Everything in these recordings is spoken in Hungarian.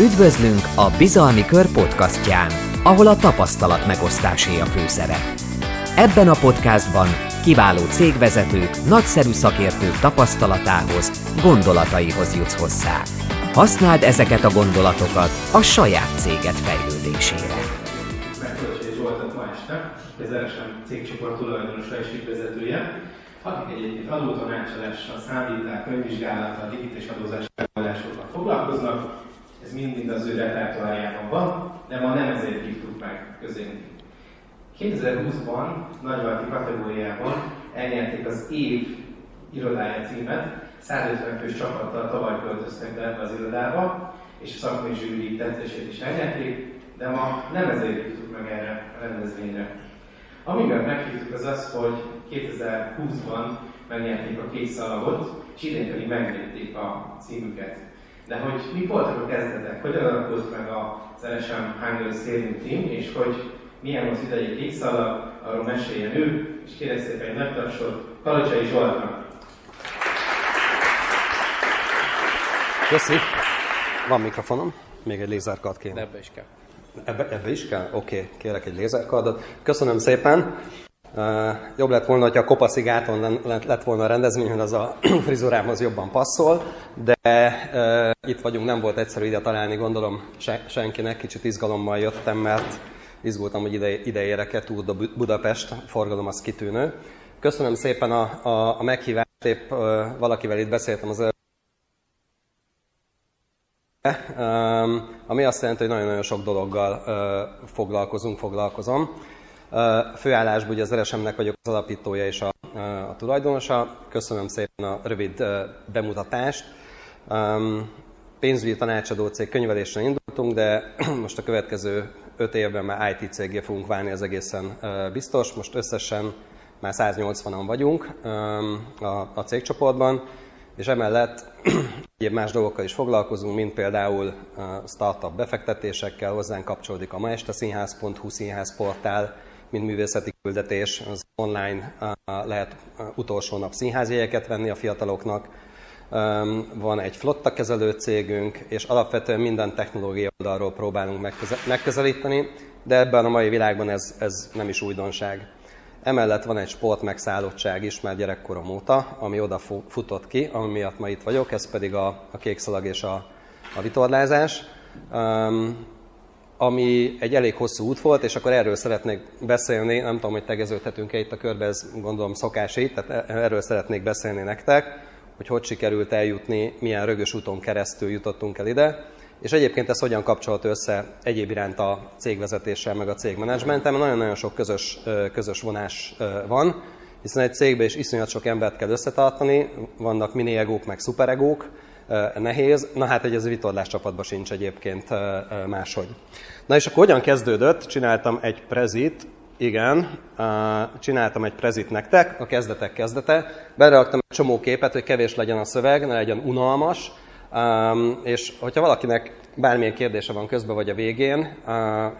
Üdvözlünk a Bizalmi Kör podcastján, ahol a tapasztalat megosztásé a főszerep. Ebben a podcastban kiváló cégvezetők, nagyszerű szakértők tapasztalatához, gondolataihoz jutsz hozzá. Használd ezeket a gondolatokat a saját céged fejlődésére. Megkölcsé Zsoltot ma este, az RSM cégcsoport tulajdonosa és ügyvezetője, akik egyébként adótanácsadással, számítás, könyvvizsgálattal, digitális adózási megoldásokkal foglalkoznak. Ez mind-mind az ő repertoárjában van, de ma nem ezért hívtuk meg közénk. 2020-ban nagyválti kategóriában elnyerték az év irodája címet, 150 fős csapattal tavaly költöztek be az irodába, és a szakmai zsűri tetszését is elnyerték, de ma nem ezért hívtuk meg erre a rendezvényre. Ami miatt meghívtuk az az, hogy 2020-ban megnyerték a kék szalagot, és idén pedig megnyerték a címüket. De hogy mi voltak a kezdetek, hogyan alakult meg az LSM Hungary Sailing Team, és hogy milyen volt idei kék szalag, arról meséljen ő, és kérek szépen egy nagy tapsot Kalocsai Zsoltnak. Köszi. Van mikrofonom, még egy lézerkard kéne. Ebbe is kell. Ebbe, ebbe is kell? Oké, okay, kérek egy lézerkardot. Köszönöm szépen. Jobb lett volna, hogyha kopaszig áton lett volna a rendezvény, hogy az a frizurámhoz jobban passzol, de itt vagyunk, nem volt egyszerű ide találni, gondolom se, senkinek, kicsit izgalommal jöttem, mert izgultam, hogy ide, ide érek-e, Tour de Budapest, forgalom az kitűnő. Köszönöm szépen a, a, a meghívást, épp valakivel itt beszéltem az ami azt jelenti, hogy nagyon-nagyon sok dologgal foglalkozunk, foglalkozom. Főállásban ugye az RSM-nek vagyok az alapítója és a, a tulajdonosa. Köszönöm szépen a rövid bemutatást. Pénzügyi tanácsadó cég könyvelésre indultunk, de most a következő öt évben már IT cégé fogunk válni, az egészen biztos. Most összesen már 180-an vagyunk a cégcsoportban, és emellett egyéb más dolgokkal is foglalkozunk, mint például startup befektetésekkel, hozzánk kapcsolódik a maestaszínház.hu színházportál, mint művészeti küldetés, az online lehet utolsó nap színházjegyeket venni a fiataloknak, van egy flotta kezelő cégünk, és alapvetően minden technológia oldalról próbálunk megközelíteni, de ebben a mai világban ez, ez nem is újdonság. Emellett van egy sportmegszállottság is már gyerekkorom óta, ami oda futott ki, ami miatt ma itt vagyok, ez pedig a, a kékszalag és a, a vitorlázás, ami egy elég hosszú út volt, és akkor erről szeretnék beszélni, nem tudom, hogy tegeződhetünk-e itt a körbe, ez gondolom szokási, tehát e, erről szeretnék beszélni nektek, hogy hogy sikerült eljutni, milyen rögös úton keresztül jutottunk el ide, és egyébként ez hogyan kapcsolt össze egyéb iránt a cégvezetéssel, meg a cégmenedzsmentem, nagyon-nagyon sok közös, közös vonás van, hiszen egy cégben is iszonyat sok embert kell összetartani, vannak mini egók, meg szuperegók, nehéz. Na hát, egy ez vitorlás csapatban sincs egyébként máshogy. Na és akkor hogyan kezdődött? Csináltam egy prezit, igen, csináltam egy prezit nektek, a kezdetek kezdete. Beraktam egy csomó képet, hogy kevés legyen a szöveg, ne legyen unalmas, és hogyha valakinek bármilyen kérdése van közben vagy a végén,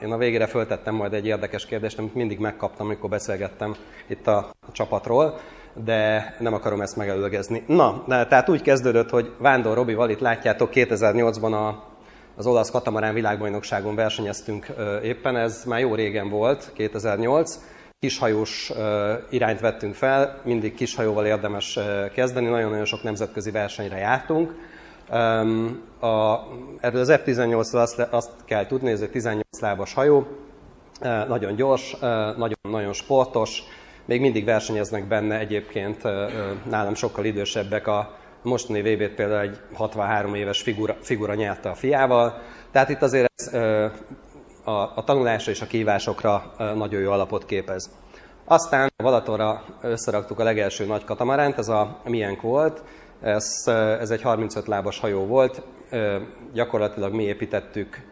én a végére föltettem majd egy érdekes kérdést, amit mindig megkaptam, amikor beszélgettem itt a, csapatról, de nem akarom ezt megelőgezni. Na, tehát úgy kezdődött, hogy Vándor Robi itt látjátok, 2008-ban a, az olasz katamarán világbajnokságon versenyeztünk éppen, ez már jó régen volt, 2008, kishajós irányt vettünk fel, mindig kishajóval érdemes kezdeni, nagyon-nagyon sok nemzetközi versenyre jártunk, a, erről az F-18-ról azt, azt kell tudni, ez egy 18 lábas hajó, nagyon gyors, nagyon, nagyon sportos, még mindig versenyeznek benne egyébként nálam sokkal idősebbek a mostani vb például egy 63 éves figura, figura nyerte a fiával. Tehát itt azért ez a, a tanulásra és a kívásokra nagyon jó alapot képez. Aztán Valatorra összeraktuk a legelső nagy katamaránt, ez a miénk volt, ez, ez egy 35 lábas hajó volt, gyakorlatilag mi építettük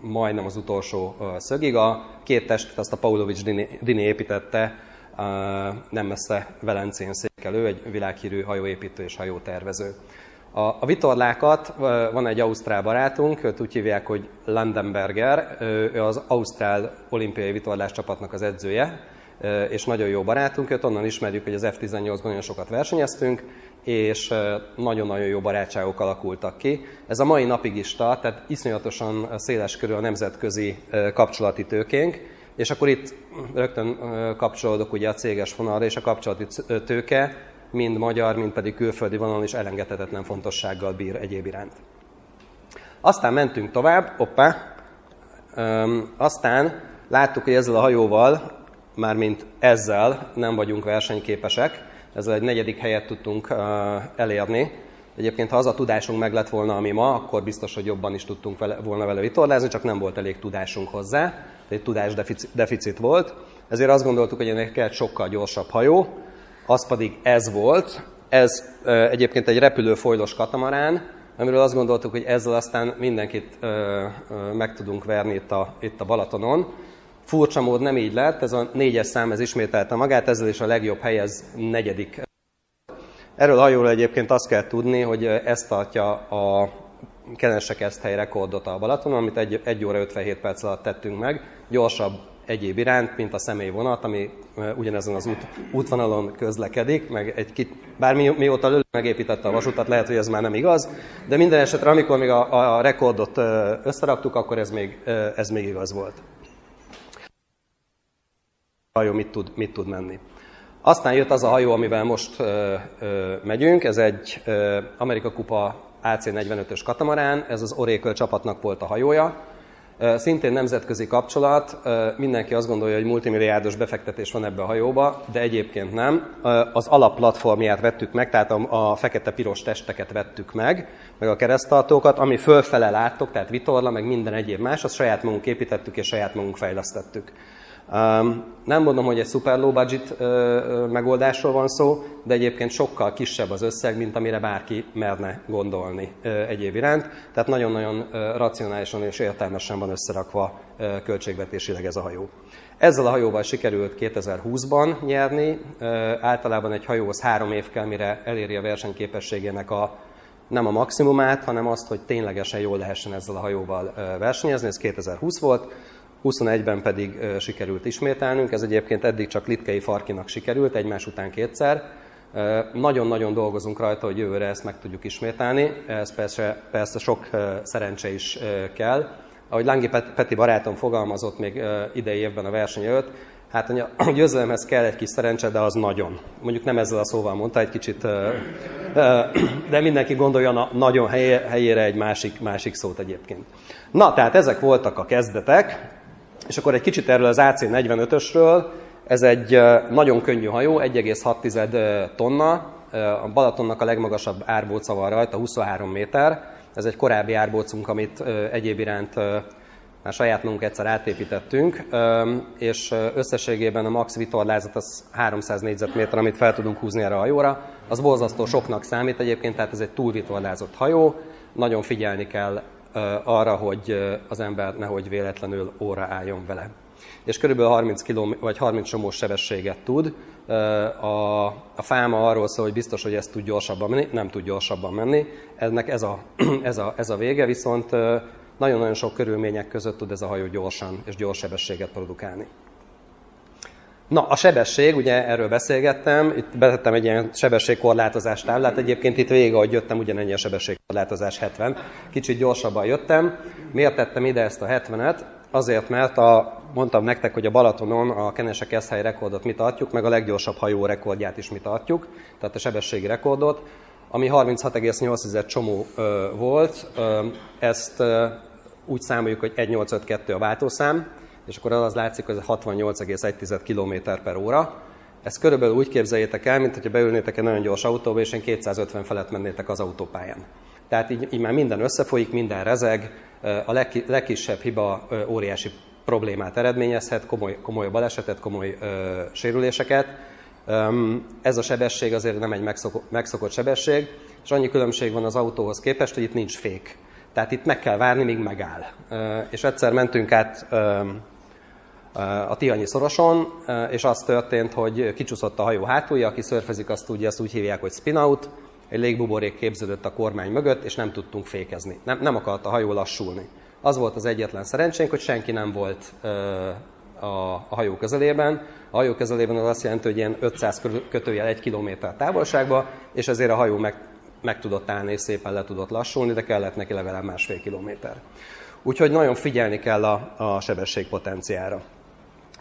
majdnem az utolsó szögig. A két testet azt a Paulovics Dini építette, nem messze Velencén székelő, egy világhírű hajóépítő és hajótervező. A, a vitorlákat van egy ausztrál barátunk, őt úgy hívják, hogy Landenberger, ő az ausztrál olimpiai vitorlás csapatnak az edzője, és nagyon jó barátunk, őt onnan ismerjük, hogy az F-18-ban nagyon sokat versenyeztünk, és nagyon-nagyon jó barátságok alakultak ki. Ez a mai napig is tart, tehát iszonyatosan széles körül a nemzetközi kapcsolati tőkénk, és akkor itt rögtön kapcsolódok ugye a céges vonalra, és a kapcsolati tőke mind magyar, mind pedig külföldi vonalon is elengedhetetlen fontossággal bír egyéb iránt. Aztán mentünk tovább, hoppá, aztán láttuk, hogy ezzel a hajóval, mármint ezzel nem vagyunk versenyképesek, ezzel egy negyedik helyet tudtunk elérni. Egyébként, ha az a tudásunk meg lett volna, ami ma, akkor biztos, hogy jobban is tudtunk vele, volna vele vitorlázni, csak nem volt elég tudásunk hozzá, egy tudásdeficit volt. Ezért azt gondoltuk, hogy ennek kell sokkal gyorsabb hajó, az pedig ez volt. Ez egyébként egy repülőfolylos katamarán, amiről azt gondoltuk, hogy ezzel aztán mindenkit meg tudunk verni itt a, itt a Balatonon. Furcsa mód nem így lett, ez a négyes szám ez ismételte magát, ezzel is a legjobb hely, ez negyedik. Erről a egyébként azt kell tudni, hogy ez tartja a Kenesek hely rekordot a Balatonon, amit egy, egy óra 57 perc alatt tettünk meg. Gyorsabb egyéb iránt, mint a személyvonat, ami ugyanezen az út, útvonalon közlekedik, meg egy kit, bár mi, mióta Lölő megépítette a vasutat, lehet, hogy ez már nem igaz, de minden esetre, amikor még a, a rekordot összeraktuk, akkor ez még, ez még igaz volt. Hajó mit tud, mit tud menni. Aztán jött az a hajó, amivel most ö, ö, megyünk, ez egy ö, Amerika Kupa AC-45-ös katamarán, ez az Oracle csapatnak volt a hajója, Szintén nemzetközi kapcsolat, mindenki azt gondolja, hogy multimilliárdos befektetés van ebbe a hajóba, de egyébként nem. Az alapplatformját vettük meg, tehát a fekete-piros testeket vettük meg, meg a keresztartókat, ami fölfele láttok, tehát vitorla, meg minden egyéb más, azt saját magunk építettük és saját magunk fejlesztettük. Nem mondom, hogy egy szuper low budget megoldásról van szó, de egyébként sokkal kisebb az összeg, mint amire bárki merne gondolni egyéb iránt. Tehát nagyon-nagyon racionálisan és értelmesen van összerakva költségvetésileg ez a hajó. Ezzel a hajóval sikerült 2020-ban nyerni. Általában egy hajóhoz három év kell, mire eléri a versenyképességének a nem a maximumát, hanem azt, hogy ténylegesen jól lehessen ezzel a hajóval versenyezni. Ez 2020 volt. 21-ben pedig sikerült ismételnünk, ez egyébként eddig csak Litkei Farkinak sikerült, egymás után kétszer. Nagyon-nagyon dolgozunk rajta, hogy jövőre ezt meg tudjuk ismételni, ez persze, persze sok szerencse is kell. Ahogy Langi Peti barátom fogalmazott még idei évben a verseny előtt, hát a győzelemhez kell egy kis szerencse, de az nagyon. Mondjuk nem ezzel a szóval mondta, egy kicsit, de mindenki gondolja a nagyon helyére egy másik, másik szót egyébként. Na, tehát ezek voltak a kezdetek, és akkor egy kicsit erről az AC45-ösről, ez egy nagyon könnyű hajó, 1,6 tonna, a Balatonnak a legmagasabb árbóca van rajta, 23 méter. Ez egy korábbi árbócunk, amit egyéb iránt már saját magunk egyszer átépítettünk, és összességében a max vitorlázat az 300 négyzetméter, amit fel tudunk húzni erre a hajóra. Az borzasztó soknak számít egyébként, tehát ez egy túlvitorlázott hajó, nagyon figyelni kell arra, hogy az ember nehogy véletlenül óra álljon vele. És körülbelül 30 km vagy 30 csomós sebességet tud. A, a fáma arról szól, hogy biztos, hogy ez tud gyorsabban menni, nem tud gyorsabban menni. Ennek ez a, ez a, ez a vége, viszont nagyon-nagyon sok körülmények között tud ez a hajó gyorsan és gyors sebességet produkálni. Na, a sebesség, ugye erről beszélgettem, itt betettem egy ilyen sebességkorlátozás táblát, egyébként itt végig, ahogy jöttem, ugyanennyi a sebességkorlátozás 70. Kicsit gyorsabban jöttem. Miért tettem ide ezt a 70-et? Azért, mert a, mondtam nektek, hogy a Balatonon a Kenesek Eszhely rekordot mi tartjuk, meg a leggyorsabb hajó rekordját is mi tartjuk, tehát a sebességi rekordot, ami 36,8 csomó ö, volt. Ö, ezt ö, úgy számoljuk, hogy 1,852 a váltószám, és akkor az látszik, hogy ez 68,1 km per óra. Ezt körülbelül úgy képzeljétek el, mint hogyha beülnétek egy nagyon gyors autóba, és én 250 felett mennétek az autópályán. Tehát így, így már minden összefolyik, minden rezeg, a leg, legkisebb hiba óriási problémát eredményezhet, komoly, komoly balesetet, komoly ö, sérüléseket. Ez a sebesség azért nem egy megszokott, sebesség, és annyi különbség van az autóhoz képest, hogy itt nincs fék. Tehát itt meg kell várni, míg megáll. És egyszer mentünk át a Tianyi szoroson, és az történt, hogy kicsúszott a hajó hátulja, aki szörfezik, azt ugye azt úgy hívják, hogy spin out, egy légbuborék képződött a kormány mögött, és nem tudtunk fékezni. Nem, nem akart a hajó lassulni. Az volt az egyetlen szerencsénk, hogy senki nem volt ö, a, a hajó közelében. A hajó közelében az azt jelenti, hogy ilyen 500 kötőjel 1 km távolságba, és ezért a hajó meg, meg tudott állni és szépen le tudott lassulni, de kellett neki legalább másfél kilométer. Úgyhogy nagyon figyelni kell a, a sebességpotenciára.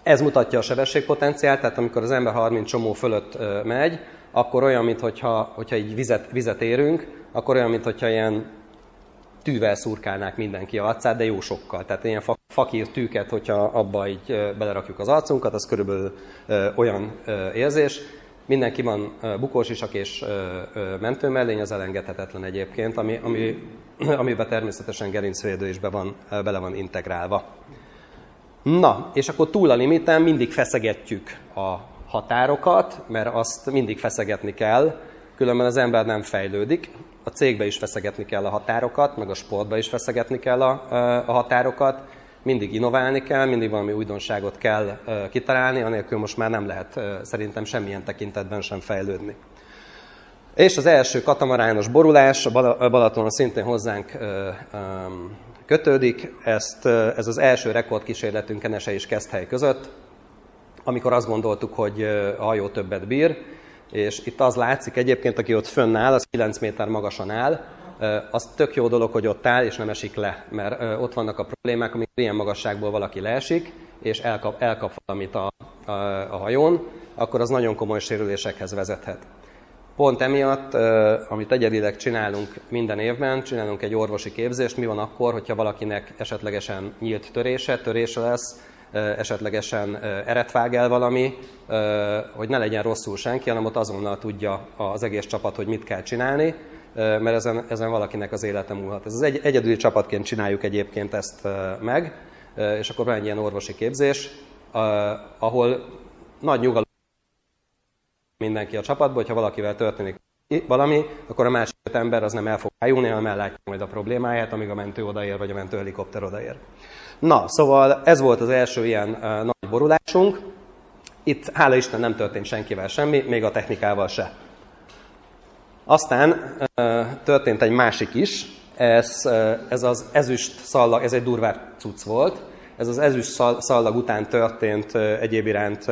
Ez mutatja a sebességpotenciált, tehát amikor az ember 30 csomó fölött megy, akkor olyan, mintha hogyha így vizet, vizet érünk, akkor olyan, mintha ilyen tűvel szurkálnák mindenki a arcát, de jó sokkal. Tehát ilyen fakír tűket, hogyha abba így belerakjuk az arcunkat, az körülbelül olyan érzés. Mindenki van bukós isak és mentőmellény, az elengedhetetlen egyébként, ami, ami, amiben természetesen gerincvédő is be van, bele van integrálva. Na, és akkor túl a limiten mindig feszegetjük a határokat, mert azt mindig feszegetni kell, különben az ember nem fejlődik. A cégbe is feszegetni kell a határokat, meg a sportba is feszegetni kell a, a határokat, mindig innoválni kell, mindig valami újdonságot kell kitalálni, anélkül most már nem lehet szerintem semmilyen tekintetben sem fejlődni. És az első katamarános borulás, a Balatonon szintén hozzánk kötődik, ezt, ez az első rekordkísérletünk Kenese és Keszthely között, amikor azt gondoltuk, hogy a hajó többet bír, és itt az látszik egyébként, aki ott fönnáll, az 9 méter magasan áll, az tök jó dolog, hogy ott áll és nem esik le, mert ott vannak a problémák, amikor ilyen magasságból valaki leesik, és elkap, elkap valamit a, a, a hajón, akkor az nagyon komoly sérülésekhez vezethet. Pont emiatt, amit egyedileg csinálunk minden évben, csinálunk egy orvosi képzést, mi van akkor, hogyha valakinek esetlegesen nyílt törése, törése lesz, esetlegesen eretvág el valami, hogy ne legyen rosszul senki, hanem ott azonnal tudja az egész csapat, hogy mit kell csinálni, mert ezen, ezen valakinek az élete múlhat. Ez az egy, egyedüli csapatként csináljuk egyébként ezt meg, és akkor van egy ilyen orvosi képzés, ahol nagy nyugalom mindenki a csapatban, hogyha valakivel történik valami, akkor a másik öt ember az nem el fog ájulni, hanem ellátja majd a problémáját, amíg a mentő odaér, vagy a mentő helikopter odaér. Na, szóval ez volt az első ilyen uh, nagy borulásunk. Itt, hála Isten, nem történt senkivel semmi, még a technikával se. Aztán uh, történt egy másik is, ez, uh, ez az ezüst szallag, ez egy durvár cucc volt. Ez az ezüst szallag után történt egyéb iránt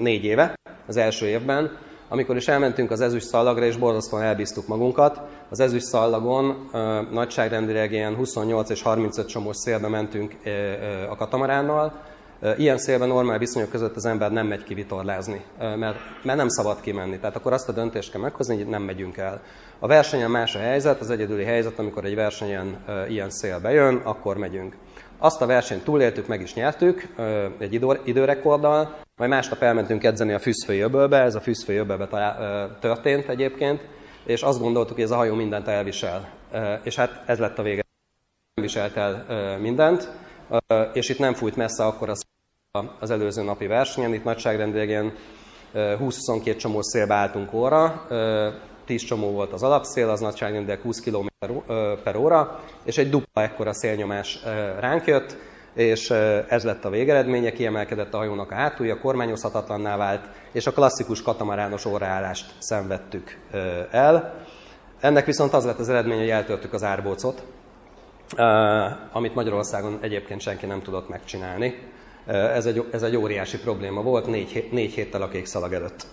négy éve, az első évben, amikor is elmentünk az ezüst szallagra, és borzasztóan elbíztuk magunkat. Az ezüst szallagon nagyságrendileg ilyen 28 és 35 csomós szélbe mentünk a katamaránnal. Ilyen szélben normál viszonyok között az ember nem megy ki vitorlázni, mert, mert nem szabad kimenni. Tehát akkor azt a döntést kell meghozni, hogy nem megyünk el. A versenyen más a helyzet, az egyedüli helyzet, amikor egy versenyen ilyen szél bejön, akkor megyünk. Azt a versenyt túléltük, meg is nyertük egy idő, időrekorddal, majd másnap elmentünk edzeni a Fűzfői öbölbe, ez a Fűzfői öbölbe történt egyébként, és azt gondoltuk, hogy ez a hajó mindent elvisel. És hát ez lett a vége. Nem viselt el mindent, és itt nem fújt messze akkor az, az előző napi versenyen, itt nagyságrendileg ilyen 20-22 csomó szélbe álltunk óra, 10 csomó volt az alapszél, az nagyságrendileg 20 km per óra, és egy dupla ekkora szélnyomás ránk jött, és ez lett a végeredménye, kiemelkedett a hajónak a hátulja, kormányozhatatlanná vált, és a klasszikus katamarános óraállást szenvedtük el. Ennek viszont az lett az eredmény, hogy eltörtük az árbócot, amit Magyarországon egyébként senki nem tudott megcsinálni. Ez egy, ez egy óriási probléma volt négy, négy héttel a kék szalag előtt.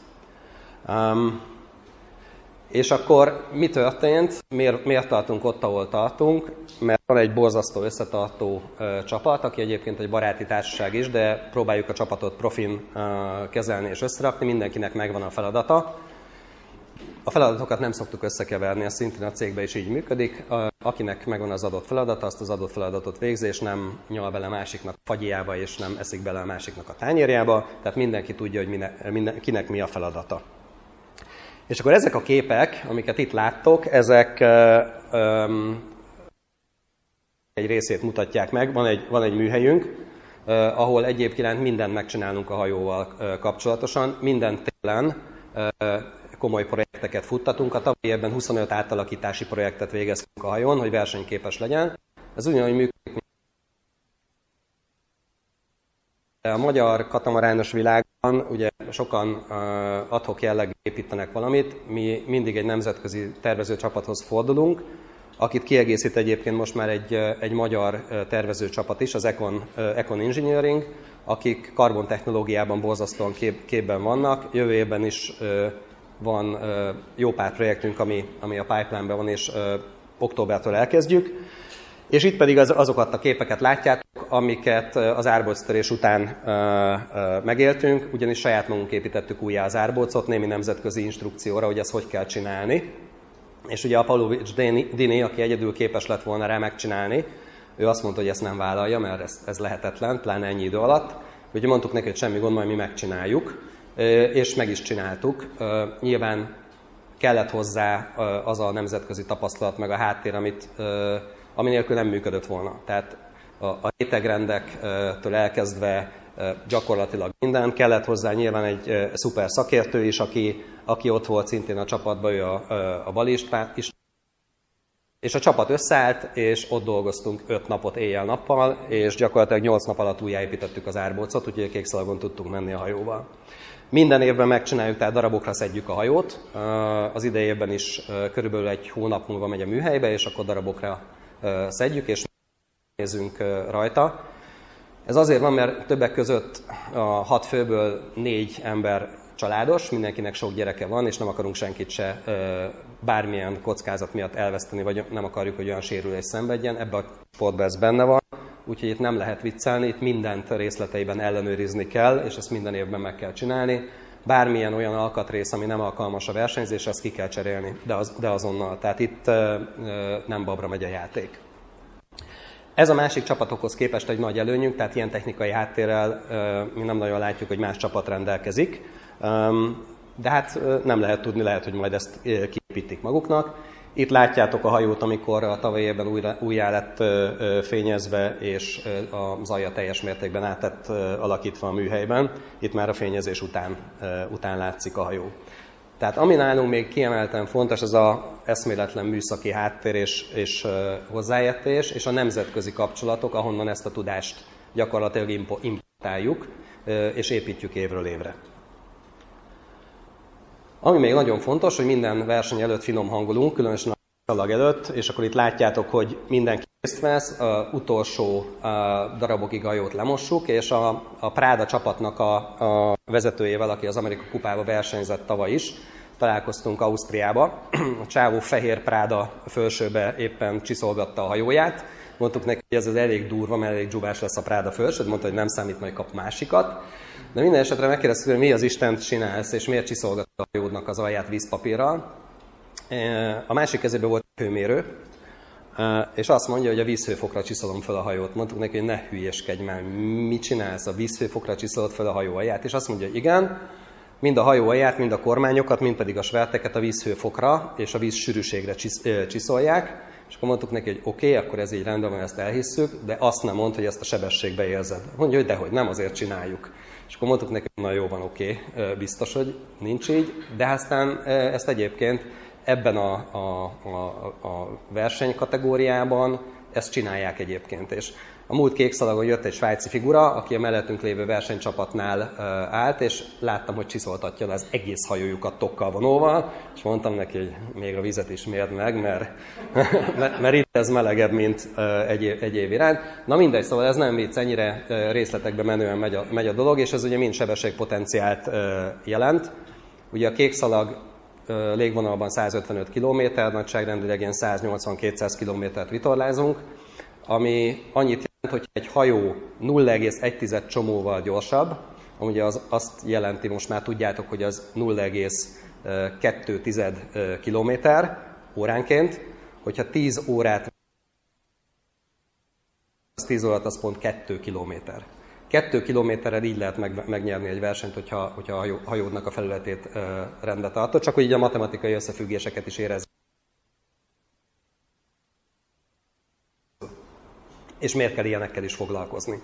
És akkor mi történt? Miért, miért tartunk ott, ahol tartunk? Mert van egy borzasztó összetartó ö, csapat, aki egyébként egy baráti társaság is, de próbáljuk a csapatot profin ö, kezelni és összerakni, mindenkinek megvan a feladata. A feladatokat nem szoktuk összekeverni, ez szintén a cégben is így működik. Akinek megvan az adott feladata, azt az adott feladatot végzi, és nem nyal bele másiknak fagyiába, és nem eszik bele a másiknak a tányérjába. Tehát mindenki tudja, hogy mine, minden, kinek mi a feladata. És akkor ezek a képek, amiket itt láttok, ezek um, egy részét mutatják meg. Van egy, van egy műhelyünk, uh, ahol egyébként mindent megcsinálunk a hajóval uh, kapcsolatosan. Minden télen uh, komoly projekteket futtatunk. A tavalyi évben 25 átalakítási projektet végeztünk a hajón, hogy versenyképes legyen. Ez ugyanúgy működik, A magyar katamarános világban ugye sokan adhok jelleg építenek valamit, mi mindig egy nemzetközi tervezőcsapathoz fordulunk, akit kiegészít egyébként most már egy, egy magyar tervezőcsapat is, az Econ, Econ Engineering, akik karbontechnológiában borzasztóan kép, képben vannak. Jövő évben is van jó pár projektünk, ami, ami a pipeline-ben van, és októbertől elkezdjük. És itt pedig az, azokat a képeket látjátok, amiket az árboctörés után ö, ö, megéltünk, ugyanis saját magunk építettük újjá az árbocot, némi nemzetközi instrukcióra, hogy ezt hogy kell csinálni. És ugye a Pavlovics Dini, aki egyedül képes lett volna rá megcsinálni, ő azt mondta, hogy ezt nem vállalja, mert ez, ez lehetetlen, pláne ennyi idő alatt. Ugye mondtuk neki, hogy semmi gond, majd mi megcsináljuk, és meg is csináltuk. Nyilván kellett hozzá az a nemzetközi tapasztalat, meg a háttér, amit, ami nélkül nem működött volna. Tehát a, a rétegrendektől elkezdve gyakorlatilag minden. Kellett hozzá nyilván egy szuper szakértő is, aki, aki ott volt szintén a csapatban, ő a, a Bali is. És a csapat összeállt, és ott dolgoztunk öt napot éjjel-nappal, és gyakorlatilag nyolc nap alatt újjáépítettük az árbócot, úgyhogy a kékszalagon tudtunk menni a hajóval. Minden évben megcsináljuk, tehát darabokra szedjük a hajót. Az idejében is körülbelül egy hónap múlva megy a műhelybe, és akkor darabokra szedjük, és nézünk rajta. Ez azért van, mert többek között a hat főből négy ember családos, mindenkinek sok gyereke van, és nem akarunk senkit se bármilyen kockázat miatt elveszteni, vagy nem akarjuk, hogy olyan sérülés szenvedjen. Ebben a sportban ez benne van, úgyhogy itt nem lehet viccelni, itt mindent részleteiben ellenőrizni kell, és ezt minden évben meg kell csinálni. Bármilyen olyan alkatrész, ami nem alkalmas a versenyzésre, azt ki kell cserélni, de, az, de azonnal. Tehát itt nem babra megy a játék. Ez a másik csapatokhoz képest egy nagy előnyünk, tehát ilyen technikai háttérrel mi nem nagyon látjuk, hogy más csapat rendelkezik. De hát nem lehet tudni, lehet, hogy majd ezt kiépítik maguknak. Itt látjátok a hajót, amikor a tavalyi évben újra, újjá lett fényezve, és a zaja teljes mértékben átett alakítva a műhelyben. Itt már a fényezés után, után látszik a hajó. Tehát ami nálunk még kiemelten fontos, az a eszméletlen műszaki háttér és, és hozzáértés, és a nemzetközi kapcsolatok, ahonnan ezt a tudást gyakorlatilag importáljuk, és építjük évről évre. Ami még nagyon fontos, hogy minden verseny előtt finom hangolunk, különösen a szalag előtt, és akkor itt látjátok, hogy mindenki részt vesz, a utolsó a darabokig hajót lemossuk, és a, a Práda csapatnak a, a vezetőjével, aki az Amerika kupába versenyzett tavaly is, találkoztunk Ausztriába. A csávó fehér Práda fölsőbe éppen csiszolgatta a hajóját. Mondtuk neki, hogy ez az elég durva, mert elég dzsubás lesz a Práda fölső, mondta, hogy nem számít, majd kap másikat. De minden esetre megkérdeztük, hogy mi az Isten csinálsz, és miért csiszolgatta a hajódnak az alját vízpapírral. A másik kezében volt hőmérő, és azt mondja, hogy a vízhőfokra csiszolom fel a hajót. Mondtuk neki, hogy ne hülyeskedj már, mit csinálsz, a vízhőfokra csiszolod fel a hajó alját? És azt mondja, hogy igen, mind a hajó alját, mind a kormányokat, mind pedig a sverteket a vízhőfokra és a víz sűrűségre csiszolják. És akkor mondtuk neki, hogy oké, okay, akkor ez így rendben van, ezt elhisszük, de azt nem mond, hogy ezt a sebességbe érzed. Mondja, hogy dehogy, nem azért csináljuk. És akkor mondtuk neki, hogy na jó van, oké, okay, biztos, hogy nincs így, de aztán ezt egyébként ebben a, a, a, a versenykategóriában ezt csinálják egyébként. És a múlt kék szalagon jött egy svájci figura, aki a mellettünk lévő versenycsapatnál állt, és láttam, hogy csiszoltatja az egész hajójukat tokkal vonóval, és mondtam neki, hogy még a vizet is mérd meg, mert, mert itt ez melegebb, mint egy, egy év iránt. Na mindegy, szóval ez nem vicc, ennyire részletekbe menően megy a, megy a dolog, és ez ugye mind sebességpotenciált jelent. Ugye a kék szalag légvonalban 155 km, nagyságrendileg ilyen 180-200 km-t vitorlázunk, ami annyit jelent, hogy egy hajó 0,1 csomóval gyorsabb, ami az azt jelenti, most már tudjátok, hogy az 0,2 km óránként, hogyha 10 órát az 10 órát az pont 2 kilométer. 2 kilométerrel így lehet meg, megnyerni egy versenyt, hogyha, hogyha a hajódnak a felületét rendbe tartod, csak hogy így a matematikai összefüggéseket is érez. és miért kell ilyenekkel is foglalkozni.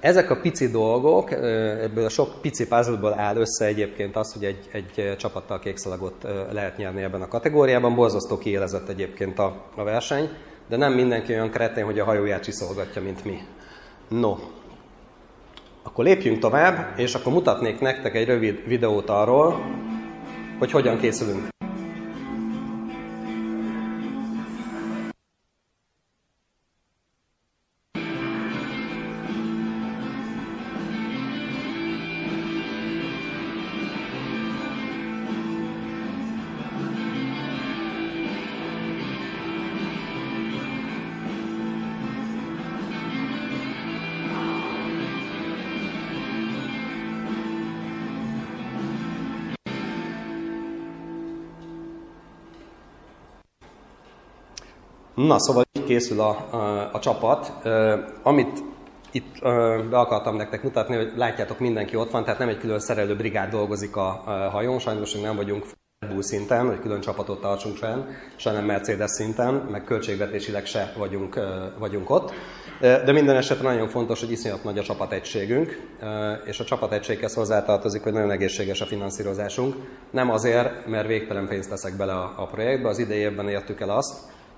Ezek a pici dolgok, ebből a sok pici puzzle áll össze egyébként az, hogy egy, egy csapattal kékszalagot lehet nyerni ebben a kategóriában. Borzasztó kiélezett egyébként a, a verseny, de nem mindenki olyan kretén, hogy a hajóját csiszolgatja, mint mi. No, akkor lépjünk tovább, és akkor mutatnék nektek egy rövid videót arról, hogy hogyan készülünk szóval így készül a, a, a csapat. Amit itt be akartam nektek mutatni, hogy látjátok, mindenki ott van, tehát nem egy külön szerelő brigád dolgozik a, a hajón, sajnos nem vagyunk Bull szinten, hogy külön csapatot tartsunk fenn, se nem Mercedes szinten, meg költségvetésileg se vagyunk, vagyunk ott. De minden esetre nagyon fontos, hogy iszonyat nagy a csapategységünk, és a csapategységhez hozzátartozik, hogy nagyon egészséges a finanszírozásunk. Nem azért, mert végtelen pénzt teszek bele a projektbe, az idejében értük el azt,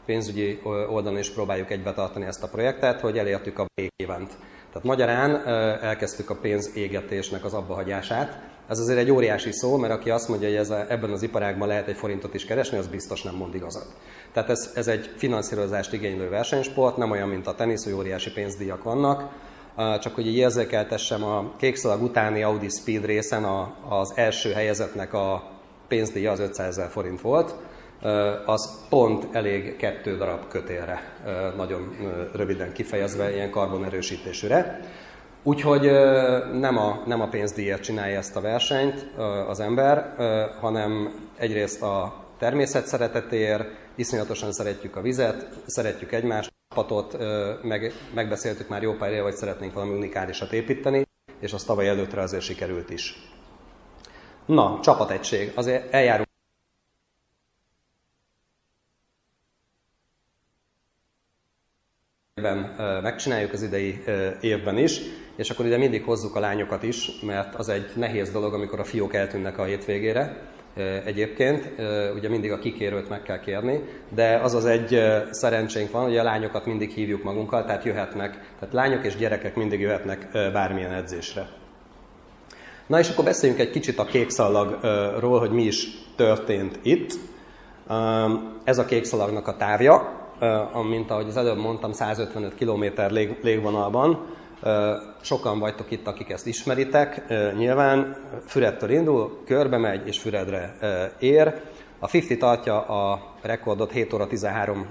pénzügyi oldalon is próbáljuk egybetartani ezt a projektet, hogy elértük a végévent. Tehát magyarán elkezdtük a pénz égetésnek az abbahagyását. Ez azért egy óriási szó, mert aki azt mondja, hogy ez a, ebben az iparágban lehet egy forintot is keresni, az biztos nem mond igazat. Tehát ez, ez egy finanszírozást igénylő versenysport, nem olyan, mint a tenisz, hogy óriási pénzdíjak vannak. Csak hogy így érzékeltessem, a kékszalag utáni Audi Speed részen a, az első helyezetnek a pénzdíja az 500 ezer forint volt, az pont elég kettő darab kötélre, nagyon röviden kifejezve, ilyen karbonerősítésűre. Úgyhogy nem a, nem a pénzdíjért csinálja ezt a versenyt az ember, hanem egyrészt a természet szeretetéért, iszonyatosan szeretjük a vizet, szeretjük egymást, csapatot, meg, megbeszéltük már jó pár éve, hogy szeretnénk valami unikálisat építeni, és az tavaly előttre azért sikerült is. Na, csapategység. Azért eljárunk megcsináljuk az idei évben is, és akkor ide mindig hozzuk a lányokat is, mert az egy nehéz dolog, amikor a fiók eltűnnek a hétvégére, egyébként, ugye mindig a kikérőt meg kell kérni, de az az egy szerencsénk van, hogy a lányokat mindig hívjuk magunkkal, tehát jöhetnek, tehát lányok és gyerekek mindig jöhetnek bármilyen edzésre. Na és akkor beszéljünk egy kicsit a kékszalagról, hogy mi is történt itt. Ez a kékszalagnak a távja, mint ahogy az előbb mondtam, 155 km lég, légvonalban. Sokan vagytok itt, akik ezt ismeritek. Nyilván Füredtől indul, körbe megy és Füredre ér. A 50 tartja a rekordot 7 óra 13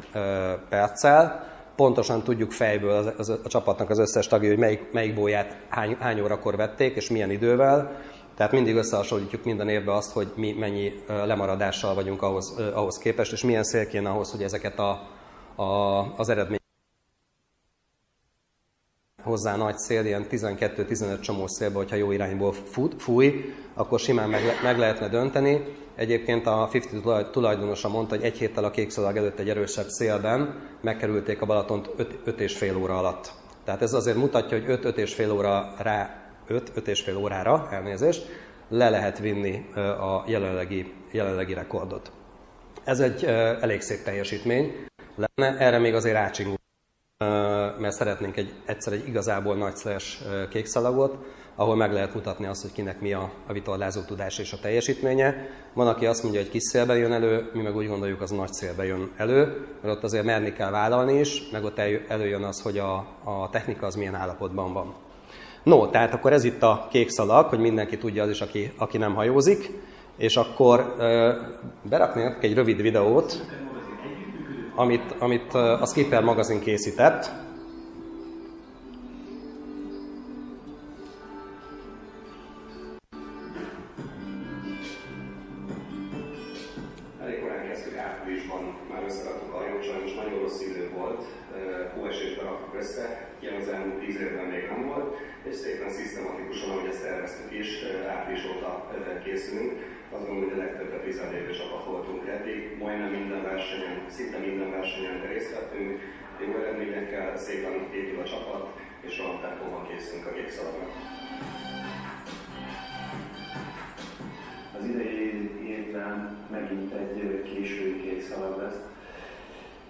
perccel. Pontosan tudjuk fejből az, az, a csapatnak az összes tagja, hogy melyik, melyik bóját hány, hány órakor vették és milyen idővel. Tehát mindig összehasonlítjuk minden évben azt, hogy mi mennyi lemaradással vagyunk ahhoz, ahhoz képest, és milyen szél kéne ahhoz, hogy ezeket a a, az eredmény hozzá nagy szél, ilyen 12-15 csomó szélbe, hogyha jó irányból fut, fúj, akkor simán meg, meg lehetne dönteni. Egyébként a 50 tulajdonosa mondta, hogy egy héttel a kékszalag előtt egy erősebb szélben megkerülték a Balatont 5 és fél óra alatt. Tehát ez azért mutatja, hogy 5-5 és fél óra rá, 5-5 és fél órára, elnézést, le lehet vinni a jelenlegi, jelenlegi rekordot. Ez egy elég szép teljesítmény lenne. Erre még azért rácsingunk, mert szeretnénk egy, egyszer egy igazából nagy slash kékszalagot, ahol meg lehet mutatni azt, hogy kinek mi a, a vitorlázó tudás és a teljesítménye. Van, aki azt mondja, hogy kis szélbe jön elő, mi meg úgy gondoljuk, az nagy szélbe jön elő, mert ott azért merni kell vállalni is, meg ott előjön az, hogy a, a technika az milyen állapotban van. No, tehát akkor ez itt a kék szalag, hogy mindenki tudja az is, aki, aki nem hajózik, és akkor uh, beraknék egy rövid videót, amit, amit a Skipper magazin készített. Elég korán kezdtük áprilisban, már összeraktuk a hajót, sajnos nagyon rossz idő volt, hóesésben raktuk össze, ilyen az elmúlt még nem volt, és szépen szisztematikusan, ahogy ezt terveztük is, április óta készülünk azt gondolom, hogy a visszalépő csapat voltunk eddig. Majdnem minden versenyen, szinte minden versenyen részt vettünk, jó eredményekkel, szépen épül a csapat, és olyan tempóban készülünk a kékszalagra. Az idei évben megint egy késői kékszalag lesz,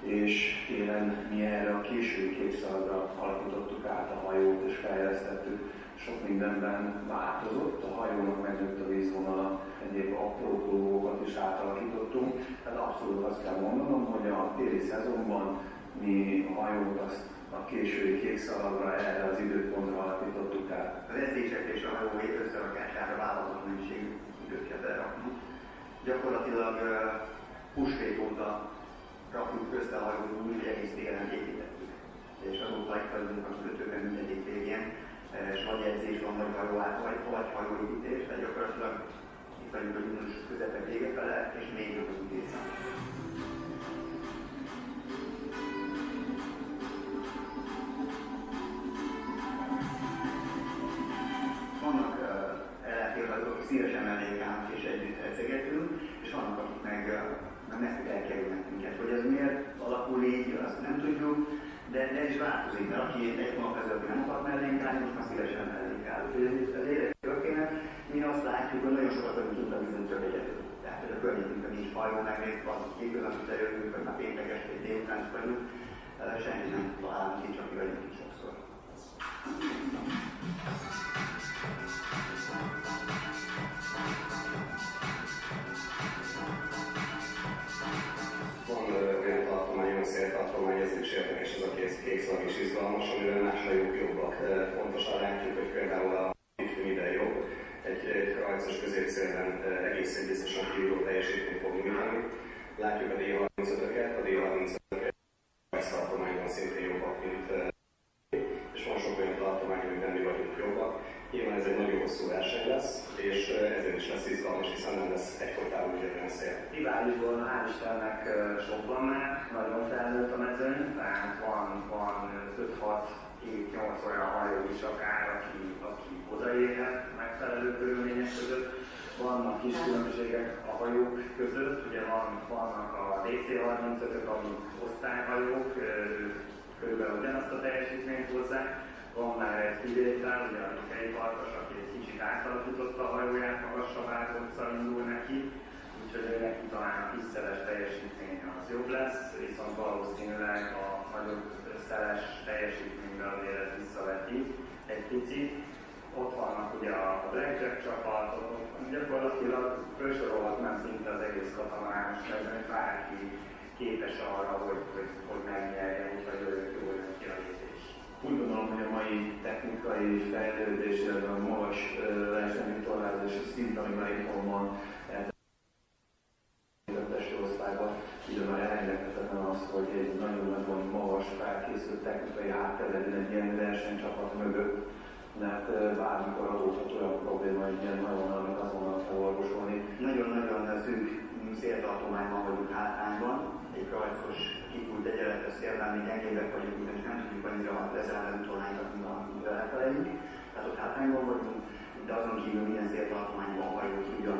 és télen mi erre a késői kékszalagra alakítottuk át a hajót és fejlesztettük sok mindenben változott, a hajónak megnőtt a vízvonala, egyéb apró dolgokat is átalakítottunk. Tehát abszolút azt kell mondanom, hogy a téli szezonban mi a hajót azt a késői kék szalagra erre az időpontra alakítottuk át. Az edzések és a hajó összerakására vállalatot mennyiségű időt kell berakni. Gyakorlatilag húsvét óta rakjuk össze a hajót úgy, egész télen építettük. És azóta itt vagyunk a kötőben mindegyik végén vagy edzés van, vagy hajolás, vagy, vagy hajóépítés, de gyakorlatilag itt vagyunk a gimnázius közepe vége fele, és még jobb az idézet. Vannak uh, ellenfélek, szívesen mellénk állnak és együtt edzegetünk, és vannak, akik meg, meg messze elkerülnek minket. Hogy ez miért alakul így, azt nem tudjuk, de ez is változik, mert aki egy hónap hajó, még van hétköznap, amit jövünk, vagy már péntek este, délután is vagyunk, senki nem találunk így, csak mi vagyunk itt sokszor. széltartomány, ez is érdekes, ez a kék szlag is izgalmas, amivel más hajók jobbak. Pontosan látjuk, hogy például a 30 as középszélben egészen biztosan kívül teljesíteni fog nyújtani. Látjuk a D35-öket, a D35-öket tartományban szintén jobbak, mint és van sok olyan tartomány, amiben mi vagyunk jobbak. Nyilván ez egy nagyon hosszú verseny lesz, és ezért is lesz izgalmas, hiszen nem lesz egyfolytában ugyanolyan szél. volna, hál' Istennek sok van már, nagyon felnőtt a mezőny, tehát van, van 5-6 7-8 olyan hajó is akár, aki, aki odaérhet megfelelő körülmények között. Vannak kis különbségek a hajók között, ugye van, vannak a DC-35-ök, amik osztályhajók, körülbelül ugyanazt a teljesítményt hozzák, van már egy kivétel, ugye a Nikei Farkas, aki egy kicsit átalakította a hajóját, magasabb átolccal indul neki, úgyhogy neki talán a tízszeres teljesítménye az jobb lesz, viszont valószínűleg a nagyobb szeles teljesítményben azért ez visszaveti egy picit. Ott vannak ugye a Blackjack csapat, ott gyakorlatilag felsorolhatnám szinte az egész katamarános mezőn, bárki képes arra, hogy, hogy, hogy megnyerje, úgyhogy ő jól jön ki a lépés. Úgy gondolom, hogy a mai technikai fejlődés, a magas versenytorlázási szint, ami már itthon van, a testi osztályban, ugye már elengedhetetlen az, hogy egy nagyon-nagyon magas felkészült technikai legyen egy ilyen versenycsapat mögött, mert bármikor adódhat olyan probléma, hogy ilyen nagyon amit azonnal kell orvosolni. Nagyon-nagyon szűk széltartományban vagyunk hátrányban, egy rajzos kifújt egyenletes szélben még gyengébbek vagyunk, ugyanis nem tudjuk annyira lezelni a tornánkat, mint amivel lefelejünk. Tehát ott hátrányban vagyunk, de azon kívül minden széltartományban hajó tudja,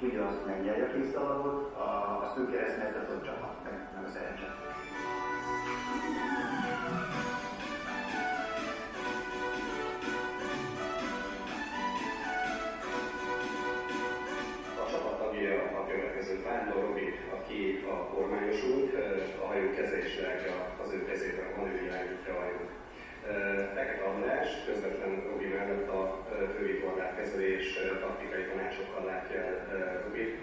tudja azt, megnyerje a készszalagot, a, a szűk keresztmetszetet ott csapat, meg, meg a szerencse. Vándor Robi, aki a kormányosunk, a hajó kezelésileg az ő kezében van, ő irányítja a hajót. Fekete András közvetlen Robi mellett a fővitorlát kezelés taktikai tanácsokkal látja el Robi,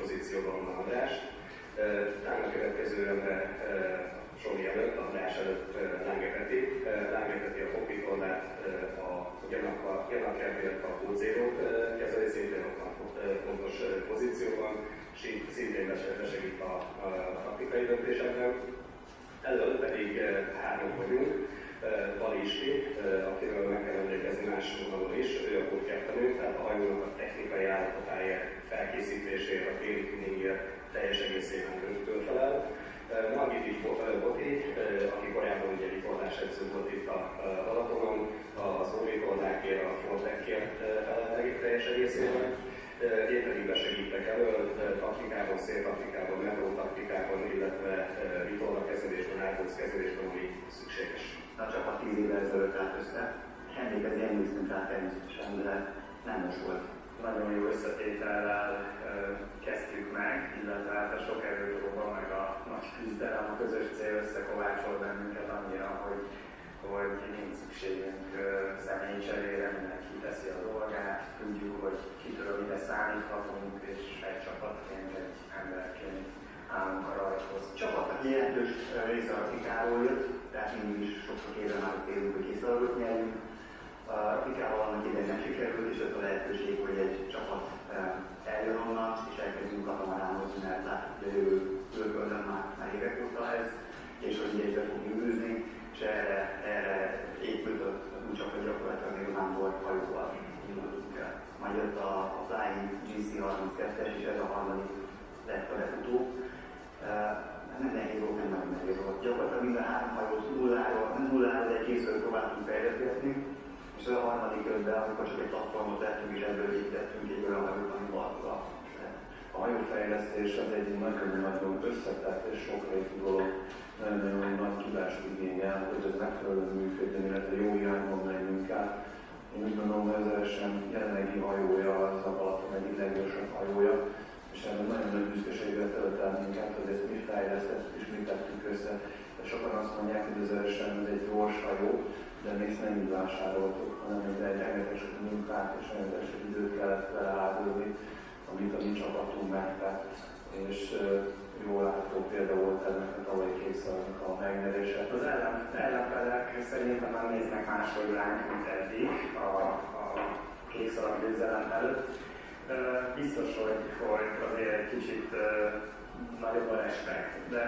pozícióban van András. Utána a következő ember Zsoli előtt, András előtt. Lange Peti a fogvitorlát, a gyanakját, a pózérót kezeli, szintén ott van fontos pozícióban szintén besegít a, a taktikai döntésekben. Előtt pedig három vagyunk, Balisti, eh, akiről meg kell emlékezni más oldalon is, ő a kódkeptenő, tehát a hajónak a technikai állapotáért, felkészítésért, a téli tuningért teljes egészében ő felel. Margit így Boti, aki korábban ugye vitorlás edző volt itt a Balatonon, az Orvitornákért, a Frontekért felel teljes egészében Ételi besegítek elől, taktikában, széltaktikában, metró taktikában, illetve vitorla kezelésben, árbóc kezelésben, ami szükséges. A csapat 10 évvel ezelőtt állt össze. Emlékezni emlékszünk rá természetesen, de nem most volt. Nagyon jó összetétellel kezdtük meg, illetve hát a sok erőpróba, meg a nagy küzdelem, a közös cél összekovácsol bennünket annyira, hogy hogy nincs szükségünk személyi cserére, mindenki teszi a dolgát, tudjuk, hogy kitől mire számíthatunk, és egy csapatként, egy emberként állunk a rajthoz. Csapatnak jelentős része Afrikáról jött, tehát mindig is sok-sok éve már célunk, hogy készalagot nyerjünk. Afrikával annak idején nem sikerült, és ott a lehetőség, hogy egy csapat eljön onnan, és elkezdünk katamaránozni, mert látjuk, hogy ő külföldön már, már évek óta ez, és hogy egybe fogjuk űzni erre, erre épült a csak a gyakorlatilag még vándor hajóval indultunk el. Majd jött a, a Flying GC32-es, és ez a harmadik lett a befutó. Uh, nem nehéz volt, nem nagyon nehéz volt. Gyakorlatilag minden három hajót nulláról, nem nulláról, de készről próbáltunk fejleszteni, és És a harmadik ötben, amikor csak egy platformot lettünk, és ebből építettünk egy olyan hajót, ami valóban. A hajófejlesztés az egy nagyon-nagyon összetett és sokrétű dolog, nagyon-nagyon nagy tudást igényel, hogy ez megfelelően működjön, illetve jó irányban menjünk át. Én úgy gondolom, hogy az első jelenlegi hajója az a Balaton egyik leggyorsabb hajója, és ebben nagyon nagy büszkeséggel tölt el minket, hogy ezt mi fejlesztettük és mi tettük össze. De sokan azt mondják, hogy az első ez egy gyors hajó, de még nem így vásároltuk, hanem egy rengeteg sok munkát és rengeteg sok időt kellett vele áldulni, amit a mi csapatunk megtett. És jól látható példa volt ennek a tavalyi kékszalagnak a megnyerése. Az ellen, ellenfelek szerintem már néznek máshogy ránk, mint eddig a, a kékszalag győzelem előtt. Biztos, hogy, hogy azért egy kicsit nagyobb a respekt, de,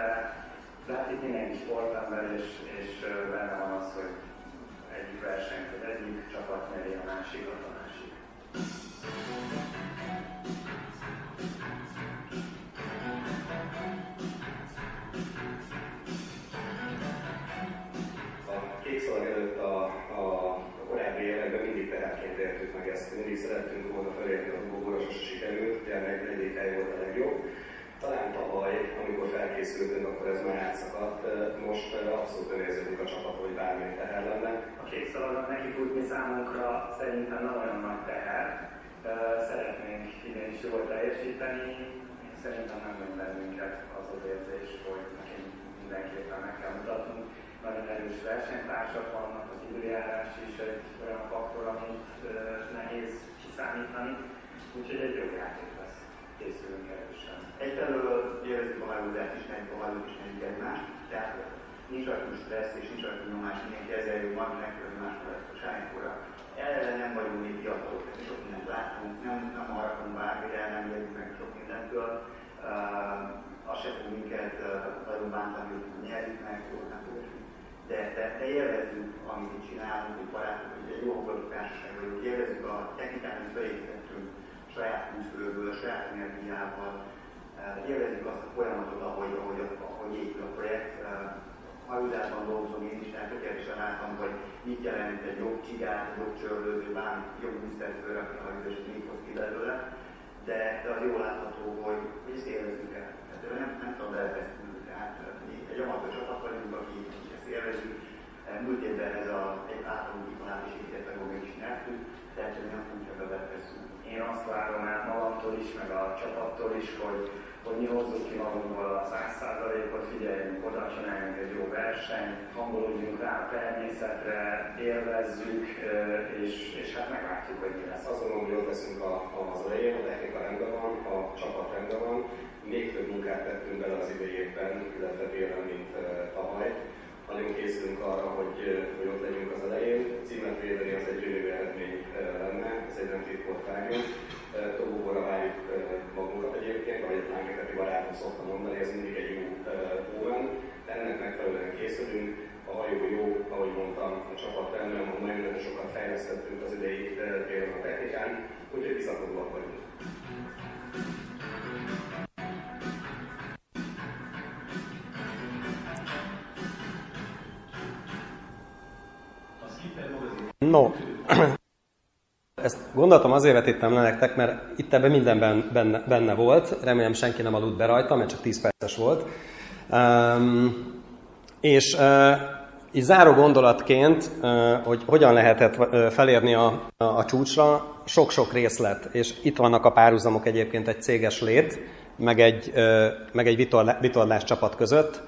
de hát itt mindenki sportember, és, és benne van az, hogy egyik versenyt, hogy egyik csapat nyeri, a másikat a másik. Években mindig teherként értük meg ezt. Mindig szerettünk volna felérni a dobogóra, sose sikerült, tényleg egyik hely volt a legjobb. Talán tavaly, amikor felkészültünk, akkor ez már átszakadt. Most abszolút önérződik a csapat, hogy bármilyen teher lenne. A kék szalagnak neki futni számunkra szerintem nem olyan nagy teher. Szeretnénk idén is jól teljesíteni. Szerintem nem jön bennünket az az érzés, hogy nekünk mindenképpen meg kell mutatnunk nagyon erős versenytársak vannak, az időjárás is egy olyan faktor, amit nehéz kiszámítani, úgyhogy egy jó játék lesz. Készülünk erősen. Egyfelől érezzük a hajózást is, meg a hajót is meg egymást, tehát nincs rajtunk stressz és nincs rajtunk nyomás, mindenki ezzel jó, van megfelelő máskor a sárnyakora. Eleve nem vagyunk még fiatalok, sok mindent látunk, nem, nem harapunk bármire, nem jövünk meg sok mindentől. Uh, azt se fog minket uh, nagyon bántani, hogy nyerjük meg, jó, nem de, de, de élvezzük, amit itt csinálunk, hogy barátok, hogy egy jó hangulatú társaság vagyunk, a technikát, amit beépítettünk saját külsőből, saját energiával, eh, élvezzük azt a folyamatot, ahogy, ahogy, ahogy épül a projekt. Eh, hajózásban dolgozom én is, tehát tökéletesen látom, hogy mit jelent egy jobb csigát, egy jobb csörlőző, bármi jobb műszert fölrakni a hajózás, és mit hoz ki belőle. De, de az jól látható, hogy, hogy ezt élvezzük el. Tehát nem, nem szabad elveszteni. Tehát eh, egy amatőr csapat vagyunk, aki élvezünk. Múlt évben ez a egy általunk is épített meg is nyertük, tehát hogy nem fogunk bevesszünk. Én azt várom el magamtól is, meg a csapattól is, hogy, hogy mi hozzuk ki magunkból a száz százalékot, figyeljünk oda, csináljunk egy jó versenyt, hangolódjunk rá a természetre, élvezzük, és, és hát meglátjuk, hogy mi lesz. Azt hogy ott leszünk a, a, az elején, a technika rendben van, a csapat rendben van, még több munkát tettünk bele az idejében, illetve télen, mint tavaly nagyon készülünk arra, hogy, hogy ott legyünk az elején. Címet védeni az egy gyönyörű eredmény lenne, ez egy nem titkolt vágyunk. Tobogóra várjuk magunkat egyébként, ahogy egy lángeketi barátom szokta mondani, ez mindig egy jó óven. Ennek megfelelően készülünk, a hajó jó, ahogy mondtam, a csapat rendben van, nagyon sokat fejlesztettünk az idei téren a technikán, úgyhogy bizakodóak vagyunk. No, ezt gondoltam azért vetítem le nektek, mert itt ebben mindenben benne, benne volt. Remélem senki nem aludt be rajta, mert csak 10 perces volt. Um, és uh, így záró gondolatként, uh, hogy hogyan lehetett uh, felérni a, a, a csúcsra, sok-sok részlet, és itt vannak a párhuzamok egyébként egy céges lét, meg egy, uh, meg egy vitorlás csapat között.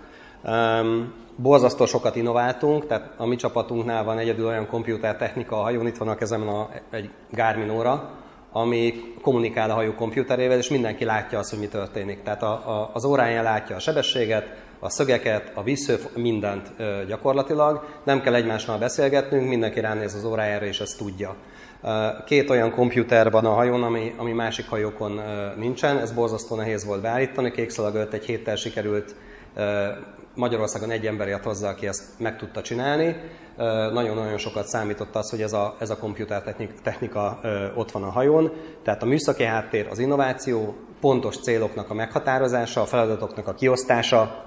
Um, borzasztó sokat innováltunk, tehát a mi csapatunknál van egyedül olyan komputertechnika a hajón, itt van a kezemben a, egy Garmin óra, ami kommunikál a hajó komputerével, és mindenki látja azt, hogy mi történik. Tehát a, a, az óráján látja a sebességet, a szögeket, a vissző, mindent ö, gyakorlatilag. Nem kell egymással beszélgetnünk, mindenki ránéz az órájára, és ezt tudja. Két olyan komputer van a hajón, ami, ami másik hajókon nincsen, ez borzasztó nehéz volt beállítani. Kékszalag egy héttel sikerült Magyarországon egy ember ért hozzá, aki ezt meg tudta csinálni. Nagyon-nagyon sokat számított az, hogy ez a, ez a komputer technika ott van a hajón. Tehát a műszaki háttér, az innováció, pontos céloknak a meghatározása, a feladatoknak a kiosztása,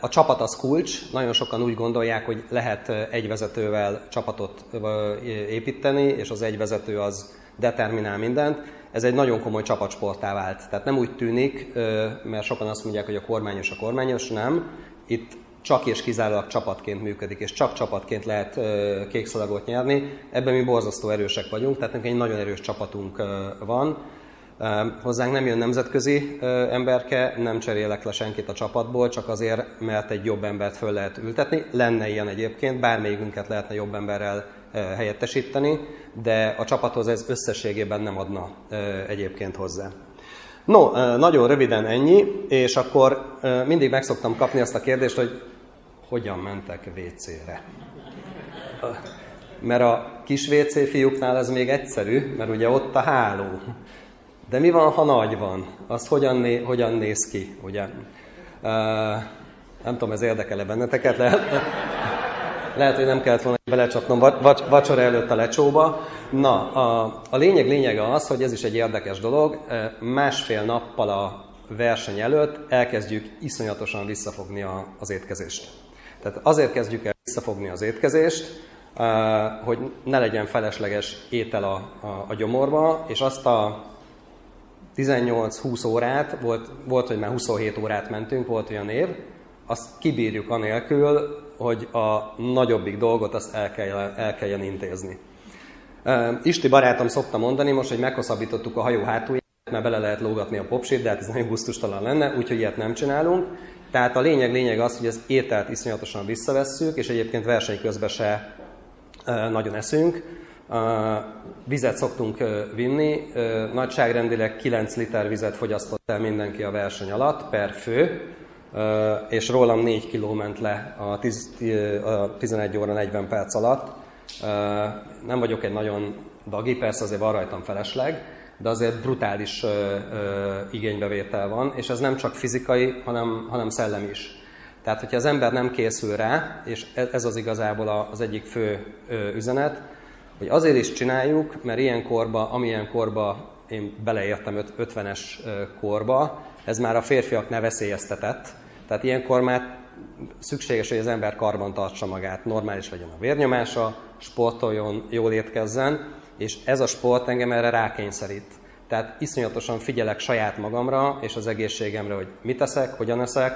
A csapat az kulcs, nagyon sokan úgy gondolják, hogy lehet egy vezetővel csapatot építeni, és az egy vezető az determinál mindent. Ez egy nagyon komoly csapatsportá vált. Tehát nem úgy tűnik, mert sokan azt mondják, hogy a kormányos a kormányos, nem. Itt csak és kizárólag csapatként működik, és csak csapatként lehet kékszalagot nyerni. Ebben mi borzasztó erősek vagyunk, tehát nekünk egy nagyon erős csapatunk van Hozzánk nem jön nemzetközi emberke, nem cserélek le senkit a csapatból, csak azért, mert egy jobb embert föl lehet ültetni. Lenne ilyen egyébként, bármelyikünket lehetne jobb emberrel helyettesíteni, de a csapathoz ez összességében nem adna egyébként hozzá. No, nagyon röviden ennyi, és akkor mindig megszoktam kapni azt a kérdést, hogy hogyan mentek WC-re. Mert a kis WC fiúknál ez még egyszerű, mert ugye ott a háló. De mi van, ha nagy van? Az hogyan, né, hogyan néz ki, ugye? Uh, nem tudom, ez érdekel-e benneteket? Lehet, lehet, hogy nem kellett volna belecsapnom vacs, vacsora előtt a lecsóba. Na, a, a lényeg lényege az, hogy ez is egy érdekes dolog. Másfél nappal a verseny előtt elkezdjük iszonyatosan visszafogni a, az étkezést. Tehát azért kezdjük el visszafogni az étkezést, hogy ne legyen felesleges étel a, a, a gyomorba, és azt a 18-20 órát, volt, volt, hogy már 27 órát mentünk, volt olyan év, azt kibírjuk anélkül, hogy a nagyobbik dolgot azt el, kell, el kelljen intézni. Isti barátom szokta mondani most, hogy meghosszabbítottuk a hajó hátulját, mert bele lehet lógatni a popsit, de hát ez nagyon gusztustalan lenne, úgyhogy ilyet nem csinálunk. Tehát a lényeg lényeg az, hogy az ételt iszonyatosan visszavesszük, és egyébként verseny közben se nagyon eszünk. Vizet szoktunk vinni, nagyságrendileg 9 liter vizet fogyasztott el mindenki a verseny alatt per fő, és rólam 4 kiló ment le a 11 óra 40 perc alatt. Nem vagyok egy nagyon dagi, persze azért van rajtam felesleg, de azért brutális igénybevétel van, és ez nem csak fizikai, hanem, hanem szellemi is. Tehát, hogyha az ember nem készül rá, és e-, ez az igazából az egyik fő üzenet, hogy azért is csináljuk, mert ilyen korba, amilyen korba én beleértem 50-es korba, ez már a férfiak ne veszélyeztetett. Tehát ilyenkor már szükséges, hogy az ember karban tartsa magát, normális legyen a vérnyomása, sportoljon, jól étkezzen, és ez a sport engem erre rákényszerít. Tehát iszonyatosan figyelek saját magamra és az egészségemre, hogy mit eszek, hogyan eszek,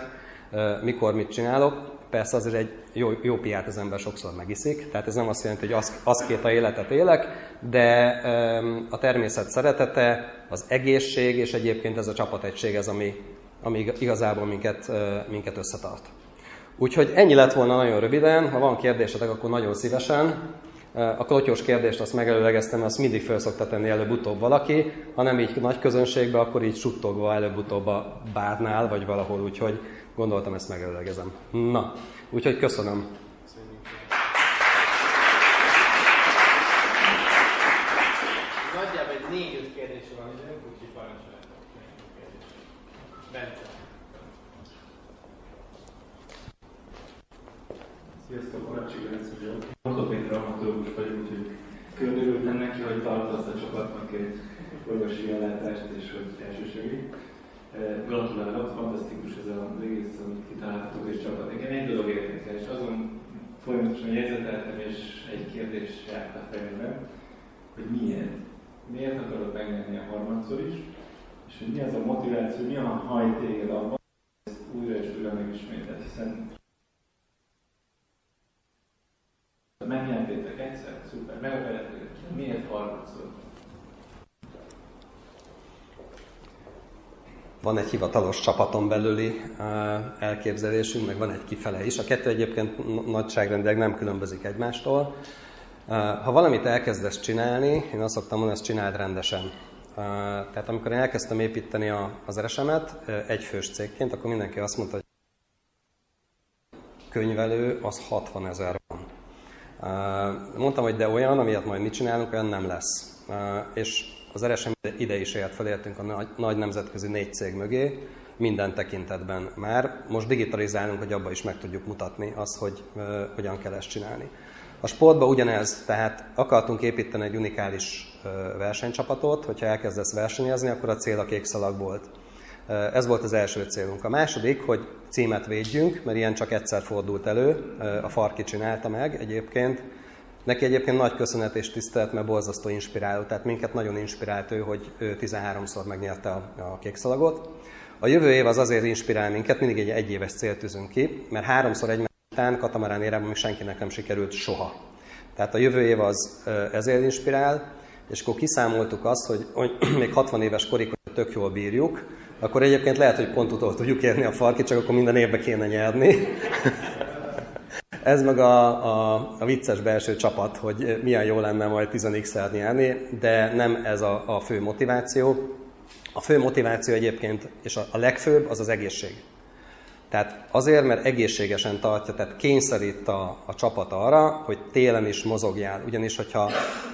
mikor mit csinálok, persze azért egy jó, jó piát az ember sokszor megiszik, tehát ez nem azt jelenti, hogy az, az két a életet élek, de a természet szeretete, az egészség, és egyébként ez a csapategység, ez ami, ami igazából minket, minket összetart. Úgyhogy ennyi lett volna nagyon röviden, ha van kérdésetek, akkor nagyon szívesen. A klotyós kérdést azt megelőlegeztem, azt mindig fel szokta tenni előbb-utóbb valaki, ha nem így nagy közönségbe, akkor így suttogva előbb-utóbb a bárnál, vagy valahol, úgyhogy Gondoltam, ezt megelőlegezem. Na, úgyhogy köszönöm. Nagyjából egy négy-öt kérdés van úgyhogy. Bence. Sziasztok, Marcsi Bence vagyok. Ortopéd dramaturgus vagyok, úgyhogy külön örültem neki, hogy tartasz a csapatnak egy orvosi ellátást és hogy elsősegít. Gratulálok, fantasztikus ez az egész, amit kitaláltatok és csapat. Nekem egy dolog érdekel, és azon folyamatosan jegyzeteltem, és egy kérdés járt a fejembe, hogy miért? Miért akarod megnyerni a harmadszor is? És hogy mi az a motiváció, mi a hajt téged abban, hogy ezt újra és újra megismételt, hiszen megnyertétek egyszer, szuper, megveretek, miért harmadszor? Van egy hivatalos csapaton belüli elképzelésünk, meg van egy kifele is. A kettő egyébként nagyságrendileg nem különbözik egymástól. Ha valamit elkezdesz csinálni, én azt szoktam mondani, ezt csináld rendesen. Tehát amikor én elkezdtem építeni az eresemet egyfős cégként, akkor mindenki azt mondta, hogy könyvelő az 60 ezer van. Mondtam, hogy de olyan, amilyet majd mit csinálunk, olyan nem lesz. És az RSM ide is ért, felértünk a nagy, nagy nemzetközi négy cég mögé, minden tekintetben már. Most digitalizálunk, hogy abba is meg tudjuk mutatni azt, hogy uh, hogyan kell ezt csinálni. A sportban ugyanez, tehát akartunk építeni egy unikális versenycsapatot, hogyha elkezdesz versenyezni, akkor a cél a kék szalag volt. Ez volt az első célunk. A második, hogy címet védjünk, mert ilyen csak egyszer fordult elő, a Farki csinálta meg egyébként. Neki egyébként nagy köszönet és tisztelet, mert borzasztó inspiráló, tehát minket nagyon inspirált ő, hogy ő 13-szor megnyerte a, a kékszalagot. A jövő év az azért inspirál minket, mindig egy egyéves célt tűzünk ki, mert háromszor egymás után katamarán érában még senkinek nem sikerült soha. Tehát a jövő év az ezért inspirál, és akkor kiszámoltuk azt, hogy, hogy még 60 éves korig tök jól bírjuk, akkor egyébként lehet, hogy pont utol tudjuk érni a farkit, csak akkor minden évbe kéne nyerni. Ez meg a, a, a vicces belső csapat, hogy milyen jó lenne majd 10x nyerni, de nem ez a, a fő motiváció. A fő motiváció egyébként, és a, a legfőbb, az az egészség. Tehát azért, mert egészségesen tartja, tehát kényszerít a, a csapat arra, hogy télen is mozogjál. Ugyanis, hogyha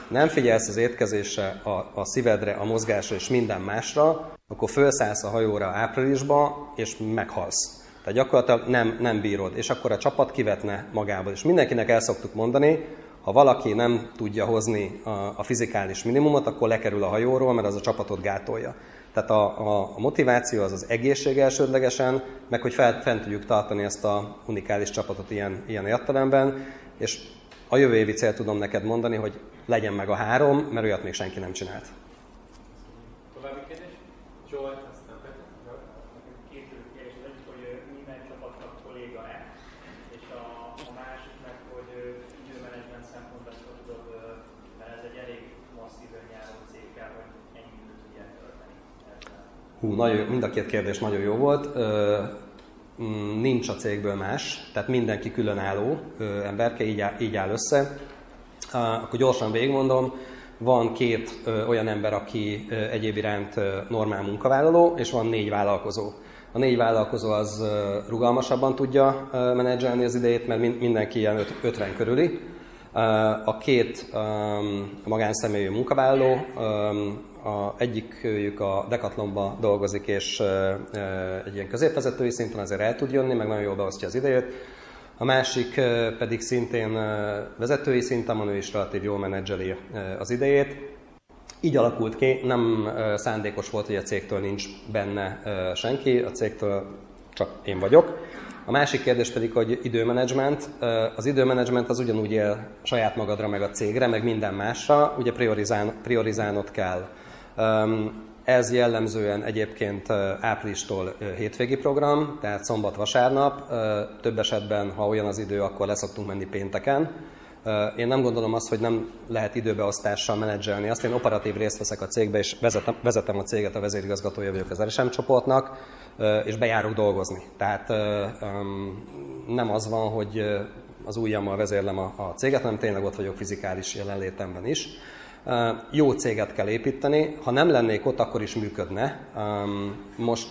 nem figyelsz az étkezésre, a, a szívedre, a mozgásra és minden másra, akkor felszállsz a hajóra áprilisba, és meghalsz. Tehát gyakorlatilag nem, nem bírod, és akkor a csapat kivetne magából. És mindenkinek el szoktuk mondani, ha valaki nem tudja hozni a, a fizikális minimumot, akkor lekerül a hajóról, mert az a csapatot gátolja. Tehát a, a, a motiváció az az egészség elsődlegesen, meg hogy fel, fent tudjuk tartani ezt a unikális csapatot ilyen, ilyen értelemben, és a jövő évi cél tudom neked mondani, hogy legyen meg a három, mert olyat még senki nem csinált. További kérdés? Zsolt, aztán Két kérdés, az egyik, hogy minden csapatnak kolléga-e, és a, a másik meg, hogy időmenedzsment szempontból tudod, mert ez egy elég masszív önjáró cég kell, hogy ennyi időt tudják tölteni. Hú, nagyon, mind a két kérdés nagyon jó volt. Mm, nincs a cégből más, tehát mindenki különálló emberke, így áll, így áll össze. Akkor gyorsan végigmondom, van két olyan ember, aki egyéb iránt normál munkavállaló, és van négy vállalkozó. A négy vállalkozó az rugalmasabban tudja menedzselni az idejét, mert mindenki ilyen 50 körüli. A két magánszemélyű munkavállaló, a egyikük a Decathlonba dolgozik, és egy ilyen középvezetői szinten azért el tud jönni, meg nagyon jól beosztja az idejét. A másik pedig szintén vezetői szinten ő is relatív jól menedzseli az idejét. Így alakult ki, nem szándékos volt, hogy a cégtől nincs benne senki, a cégtől csak én vagyok. A másik kérdés pedig, hogy időmenedzsment. Az időmenedzsment az ugyanúgy él saját magadra, meg a cégre, meg minden másra, ugye priorizál, priorizálnod kell. Ez jellemzően egyébként áprilistól hétvégi program, tehát szombat-vasárnap. Több esetben, ha olyan az idő, akkor leszoktunk menni pénteken. Én nem gondolom azt, hogy nem lehet időbeosztással menedzselni. Azt én operatív részt veszek a cégbe, és vezetem, a céget, a vezérigazgatója vagyok az RSM csoportnak, és bejárok dolgozni. Tehát nem az van, hogy az ujjammal vezérlem a céget, hanem tényleg ott vagyok fizikális jelenlétemben is. Jó céget kell építeni, ha nem lennék ott, akkor is működne. Most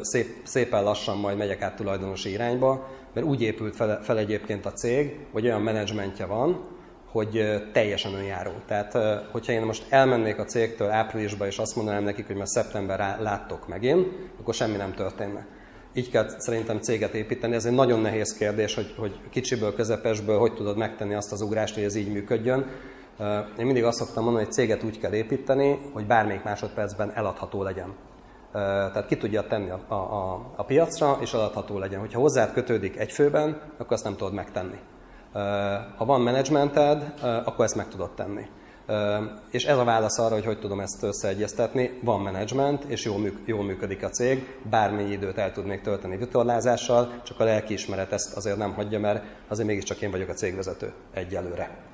szép, szépen lassan majd megyek át tulajdonosi irányba, mert úgy épült fel, fel egyébként a cég, hogy olyan menedzsmentje van, hogy teljesen önjáró. Tehát, hogyha én most elmennék a cégtől áprilisba, és azt mondanám nekik, hogy már szeptember láttok megint, akkor semmi nem történne. Így kell szerintem céget építeni. Ez egy nagyon nehéz kérdés, hogy, hogy kicsiből, közepesből hogy tudod megtenni azt az ugrást, hogy ez így működjön. Én mindig azt szoktam mondani, hogy céget úgy kell építeni, hogy bármelyik másodpercben eladható legyen. Tehát ki tudja tenni a, a, a piacra, és eladható legyen. Hogyha hozzád kötődik egy főben, akkor azt nem tudod megtenni. Ha van menedzsmented, akkor ezt meg tudod tenni. És ez a válasz arra, hogy hogy tudom ezt összeegyeztetni. Van menedzsment, és jól, műk, jól működik a cég, bármennyi időt el tudnék tölteni vitorlázással, csak a lelkiismeret ezt azért nem hagyja, mert azért mégiscsak én vagyok a cégvezető egyelőre.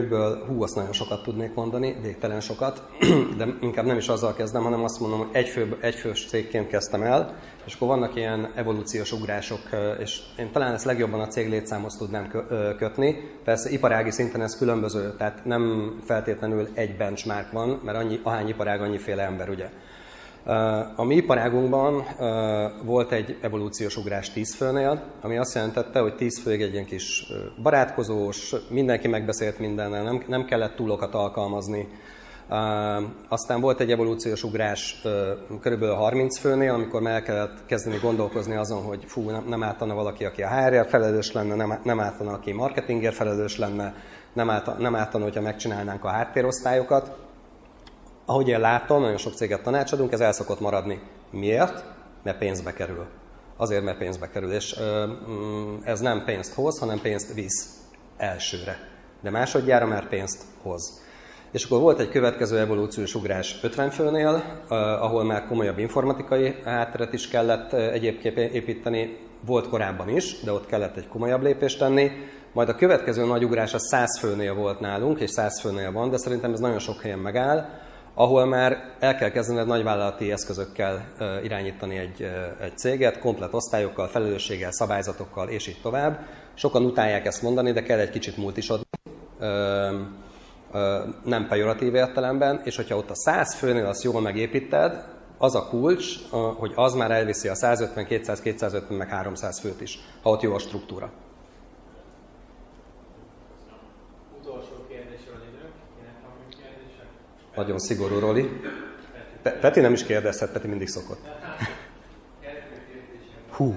Könyvből hú, azt nagyon sokat tudnék mondani, végtelen sokat, de inkább nem is azzal kezdem, hanem azt mondom, hogy egyfő, egyfős cégként kezdtem el, és akkor vannak ilyen evolúciós ugrások, és én talán ezt legjobban a cég létszámhoz tudnám kötni. Persze iparági szinten ez különböző, tehát nem feltétlenül egy benchmark van, mert annyi, ahány iparág, annyiféle ember, ugye. A mi iparágunkban volt egy evolúciós ugrás 10 főnél, ami azt jelentette, hogy 10 főig egy ilyen kis barátkozós, mindenki megbeszélt mindennel, nem, nem kellett túlokat alkalmazni. Aztán volt egy evolúciós ugrás körülbelül 30 főnél, amikor el kellett kezdeni gondolkozni azon, hogy fú, nem, átana valaki, aki a HR felelős lenne, nem, nem átana, aki marketingért felelős lenne, nem, át, nem átana, hogyha megcsinálnánk a háttérosztályokat ahogy én látom, nagyon sok céget tanácsadunk, ez el szokott maradni. Miért? Mert pénzbe kerül. Azért, mert pénzbe kerül. És mm, ez nem pénzt hoz, hanem pénzt visz elsőre. De másodjára már pénzt hoz. És akkor volt egy következő evolúciós ugrás 50 főnél, ahol már komolyabb informatikai hátteret is kellett egyébként építeni. Volt korábban is, de ott kellett egy komolyabb lépést tenni. Majd a következő nagy ugrás a 100 főnél volt nálunk, és 100 főnél van, de szerintem ez nagyon sok helyen megáll ahol már el kell kezdened nagyvállalati eszközökkel irányítani egy, egy céget, komplet osztályokkal, felelősséggel, szabályzatokkal, és így tovább. Sokan utálják ezt mondani, de kell egy kicsit multisodni, nem pejoratív értelemben, és hogyha ott a 100 főnél azt jól megépíted, az a kulcs, hogy az már elviszi a 150, 200, 250, meg 300 főt is, ha ott jó a struktúra. Nagyon szigorú Roli. Peti nem is kérdezhet, Peti mindig szokott. Hú.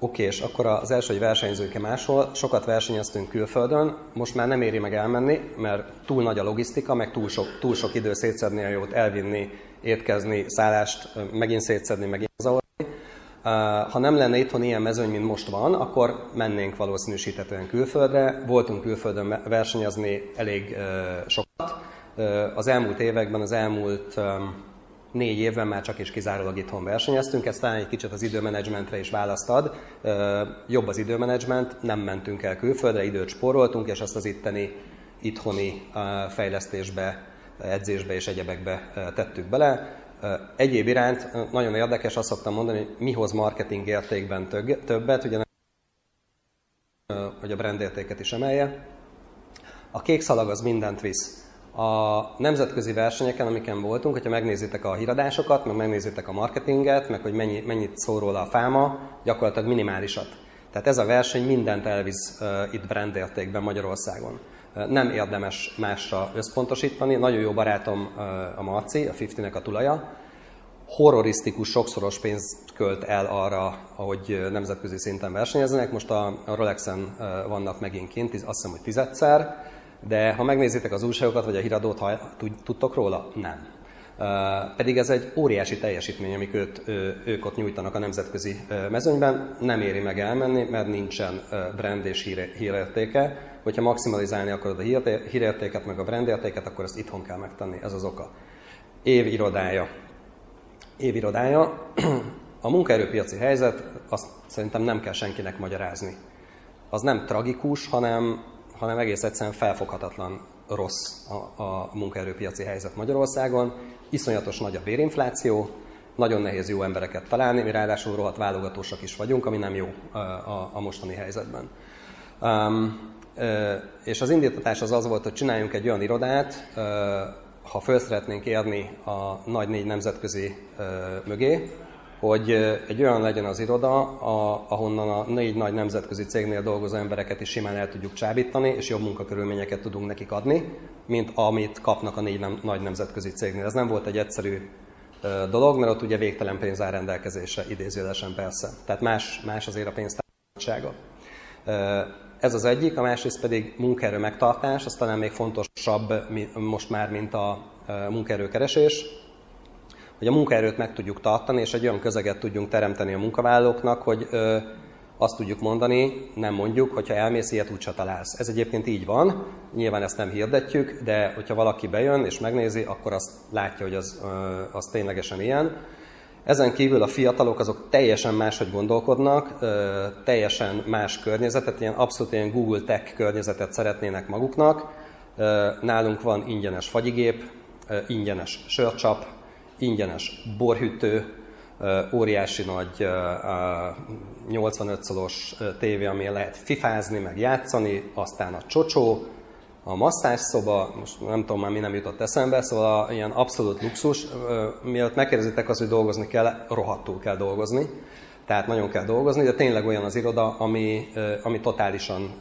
Oké, és akkor az első, hogy versenyzőke máshol, sokat versenyeztünk külföldön, most már nem éri meg elmenni, mert túl nagy a logisztika, meg túl sok, túl sok idő szétszedni a jót, elvinni, étkezni, szállást, megint szétszedni, megint zavarni. Ha nem lenne itthon ilyen mezőny, mint most van, akkor mennénk valószínűsítetően külföldre. Voltunk külföldön versenyezni elég sokat. Az elmúlt években, az elmúlt négy évben már csak és kizárólag itthon versenyeztünk, ez talán egy kicsit az időmenedzsmentre is választ ad. Jobb az időmenedzsment, nem mentünk el külföldre, időt spóroltunk, és azt az itteni itthoni fejlesztésbe, edzésbe és egyebekbe tettük bele. Egyéb iránt nagyon érdekes, azt szoktam mondani, hogy mi hoz marketing értékben többet, ugye hogy a brand értéket is emelje. A kék szalag az mindent visz a nemzetközi versenyeken, amiken voltunk, hogyha megnézitek a híradásokat, meg megnézitek a marketinget, meg hogy mennyi, mennyit szól róla a fáma, gyakorlatilag minimálisat. Tehát ez a verseny mindent elvisz uh, itt brandértékben Magyarországon. Uh, nem érdemes másra összpontosítani. Nagyon jó barátom uh, a Marci, a 50-nek a tulaja. Horrorisztikus, sokszoros pénzt költ el arra, hogy nemzetközi szinten versenyezzenek. Most a, a Rolexen uh, vannak megint kint, azt hiszem, hogy tizedszer de ha megnézitek az újságokat, vagy a híradót, ha tudtok róla, nem. Pedig ez egy óriási teljesítmény, amik őt, ők ott nyújtanak a nemzetközi mezőnyben. Nem éri meg elmenni, mert nincsen brand és hír, hírértéke. Hogyha maximalizálni akarod a hírértéket, meg a brandértéket, akkor ezt itthon kell megtenni. Ez az oka. Év irodája. Év irodája. A munkaerőpiaci helyzet, azt szerintem nem kell senkinek magyarázni. Az nem tragikus, hanem hanem egész egyszerűen felfoghatatlan rossz a, a munkaerőpiaci helyzet Magyarországon. Iszonyatos nagy a bérinfláció, nagyon nehéz jó embereket találni, mi ráadásul rohadt válogatósak is vagyunk, ami nem jó a, a, mostani helyzetben. Um, és az indítatás az az volt, hogy csináljunk egy olyan irodát, ha föl szeretnénk érni a nagy négy nemzetközi mögé, hogy egy olyan legyen az iroda, a, ahonnan a négy nagy nemzetközi cégnél dolgozó embereket is simán el tudjuk csábítani, és jobb munkakörülményeket tudunk nekik adni, mint amit kapnak a négy nagy nemzetközi cégnél. Ez nem volt egy egyszerű dolog, mert ott ugye végtelen pénz áll rendelkezésre, idézőjelesen persze. Tehát más, más azért a pénztársasága. Ez az egyik, a másrészt pedig munkaerő megtartás, az talán még fontosabb most már, mint a munkaerőkeresés hogy a munkaerőt meg tudjuk tartani, és egy olyan közeget tudjunk teremteni a munkavállalóknak, hogy, azt tudjuk mondani, nem mondjuk, hogyha elmész, ilyet úgyse találsz. Ez egyébként így van, nyilván ezt nem hirdetjük, de hogyha valaki bejön és megnézi, akkor azt látja, hogy az, az ténylegesen ilyen. Ezen kívül a fiatalok azok teljesen máshogy gondolkodnak, teljesen más környezetet, ilyen abszolút ilyen Google Tech környezetet szeretnének maguknak. Nálunk van ingyenes fagyigép, ingyenes sörcsap, ingyenes borhűtő, óriási nagy 85 szolos tévé, ami lehet fifázni, meg játszani, aztán a csocsó, a masszázszoba, most nem tudom már mi nem jutott eszembe, szóval ilyen abszolút luxus. Mielőtt megkérdezitek azt, hogy dolgozni kell, rohadtul kell dolgozni. Tehát nagyon kell dolgozni, de tényleg olyan az iroda, ami, ami totálisan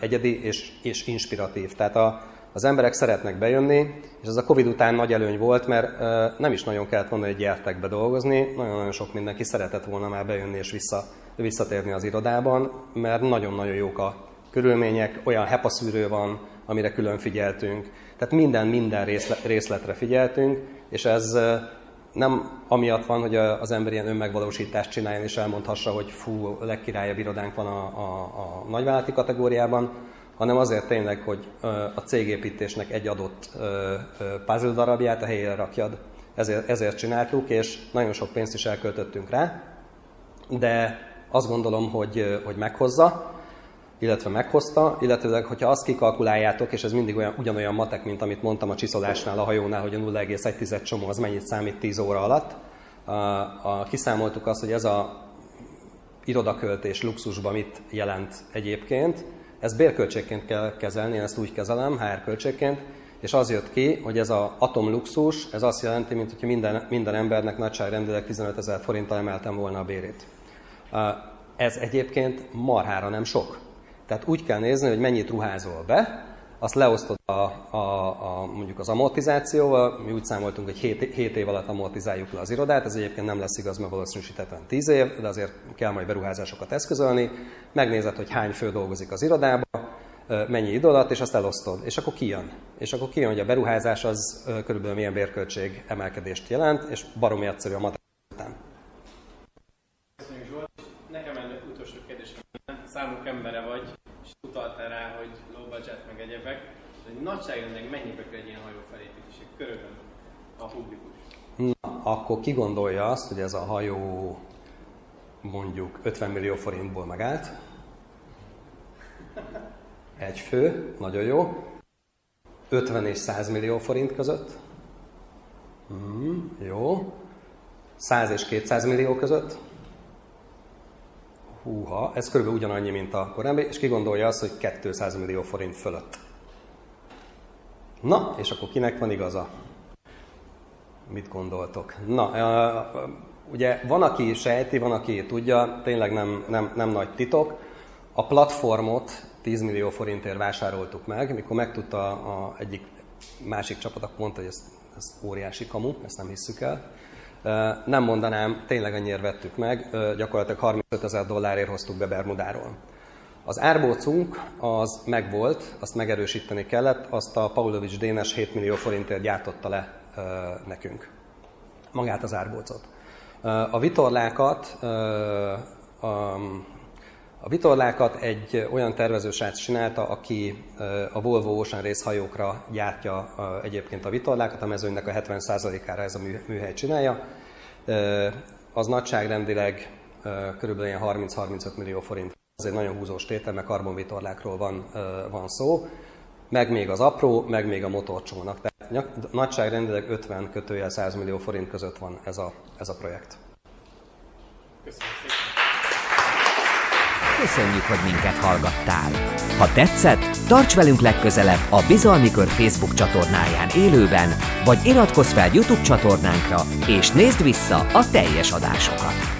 egyedi és, és inspiratív. Tehát a, az emberek szeretnek bejönni, és ez a Covid után nagy előny volt, mert nem is nagyon kellett mondani, hogy gyertek be dolgozni, nagyon-nagyon sok mindenki szeretett volna már bejönni és vissza, visszatérni az irodában, mert nagyon-nagyon jók a körülmények, olyan hepaszűrő van, amire külön figyeltünk. Tehát minden, minden részletre figyeltünk, és ez nem amiatt van, hogy az ember ilyen önmegvalósítást csináljon, és elmondhassa, hogy fú, legkirályabb irodánk van a, a, a nagyvállalati kategóriában, hanem azért tényleg, hogy a cégépítésnek egy adott puzzle darabját a helyére rakjad. Ezért, ezért csináltuk, és nagyon sok pénzt is elköltöttünk rá, de azt gondolom, hogy, hogy meghozza, illetve meghozta, illetve hogyha azt kikalkuláljátok, és ez mindig olyan, ugyanolyan matek, mint amit mondtam a csiszolásnál, a hajónál, hogy a 0,1 csomó az mennyit számít 10 óra alatt, a, a, kiszámoltuk azt, hogy ez a irodaköltés luxusban mit jelent egyébként, ezt bérköltségként kell kezelni, én ezt úgy kezelem, HR költségként, és az jött ki, hogy ez az atomluxus, ez azt jelenti, mint hogyha minden, minden embernek nagyságrendileg 15 ezer forinttal emeltem volna a bérét. Ez egyébként marhára nem sok. Tehát úgy kell nézni, hogy mennyit ruházol be, azt leosztod a, a, a, mondjuk az amortizációval, mi úgy számoltunk, hogy 7, 7 év alatt amortizáljuk le az irodát, ez egyébként nem lesz igaz, mert valószínűsítetlen 10 év, de azért kell majd beruházásokat eszközölni, megnézed, hogy hány fő dolgozik az irodában, mennyi idő alatt, és azt elosztod, és akkor kijön. És akkor kijön, hogy a beruházás az körülbelül milyen bérköltség emelkedést jelent, és baromi egyszerű a matek után. Köszönjük Zsolt. Nekem ennek utolsó kérdésem, számuk embere vagy, és utaltál rá, hogy budget meg egyebek, hogy nagyságrendileg mennyibe kell egy ilyen hajó felépítés, körülbelül a publikus? Na, akkor ki gondolja azt, hogy ez a hajó mondjuk 50 millió forintból megállt? Egy fő, nagyon jó. 50 és 100 millió forint között. Mm, jó. 100 és 200 millió között. Húha, ez körülbelül ugyanannyi, mint a korábbi, és ki gondolja azt, hogy 200 millió forint fölött. Na, és akkor kinek van igaza? Mit gondoltok? Na, ugye van, aki sejti, van, aki tudja, tényleg nem, nem, nem nagy titok. A platformot 10 millió forintért vásároltuk meg, mikor megtudta a egyik másik csapat, akkor mondta, hogy ez, ez óriási kamu, ezt nem hisszük el. Nem mondanám, tényleg annyiért vettük meg, gyakorlatilag 35 ezer dollárért hoztuk be Bermudáról. Az árbócunk az megvolt, azt megerősíteni kellett, azt a Paulovics Dénes 7 millió forintért gyártotta le nekünk. Magát az árbócot. A vitorlákat, a vitorlákat egy olyan tervezősrác csinálta, aki a Volvo Ocean Race hajókra gyártja egyébként a vitorlákat, a mezőnynek a 70%-ára ez a műhely csinálja. Az nagyságrendileg körülbelül 30-35 millió forint. Ez egy nagyon húzós tétel, mert karbonvitorlákról van, van szó. Meg még az apró, meg még a motorcsónak. Tehát nagyságrendileg 50 kötőjel 100 millió forint között van ez a, ez a projekt. Köszönöm szépen. Köszönjük, hogy minket hallgattál! Ha tetszett, tarts velünk legközelebb a Bizalmi Kör Facebook csatornáján élőben, vagy iratkozz fel YouTube csatornánkra, és nézd vissza a teljes adásokat!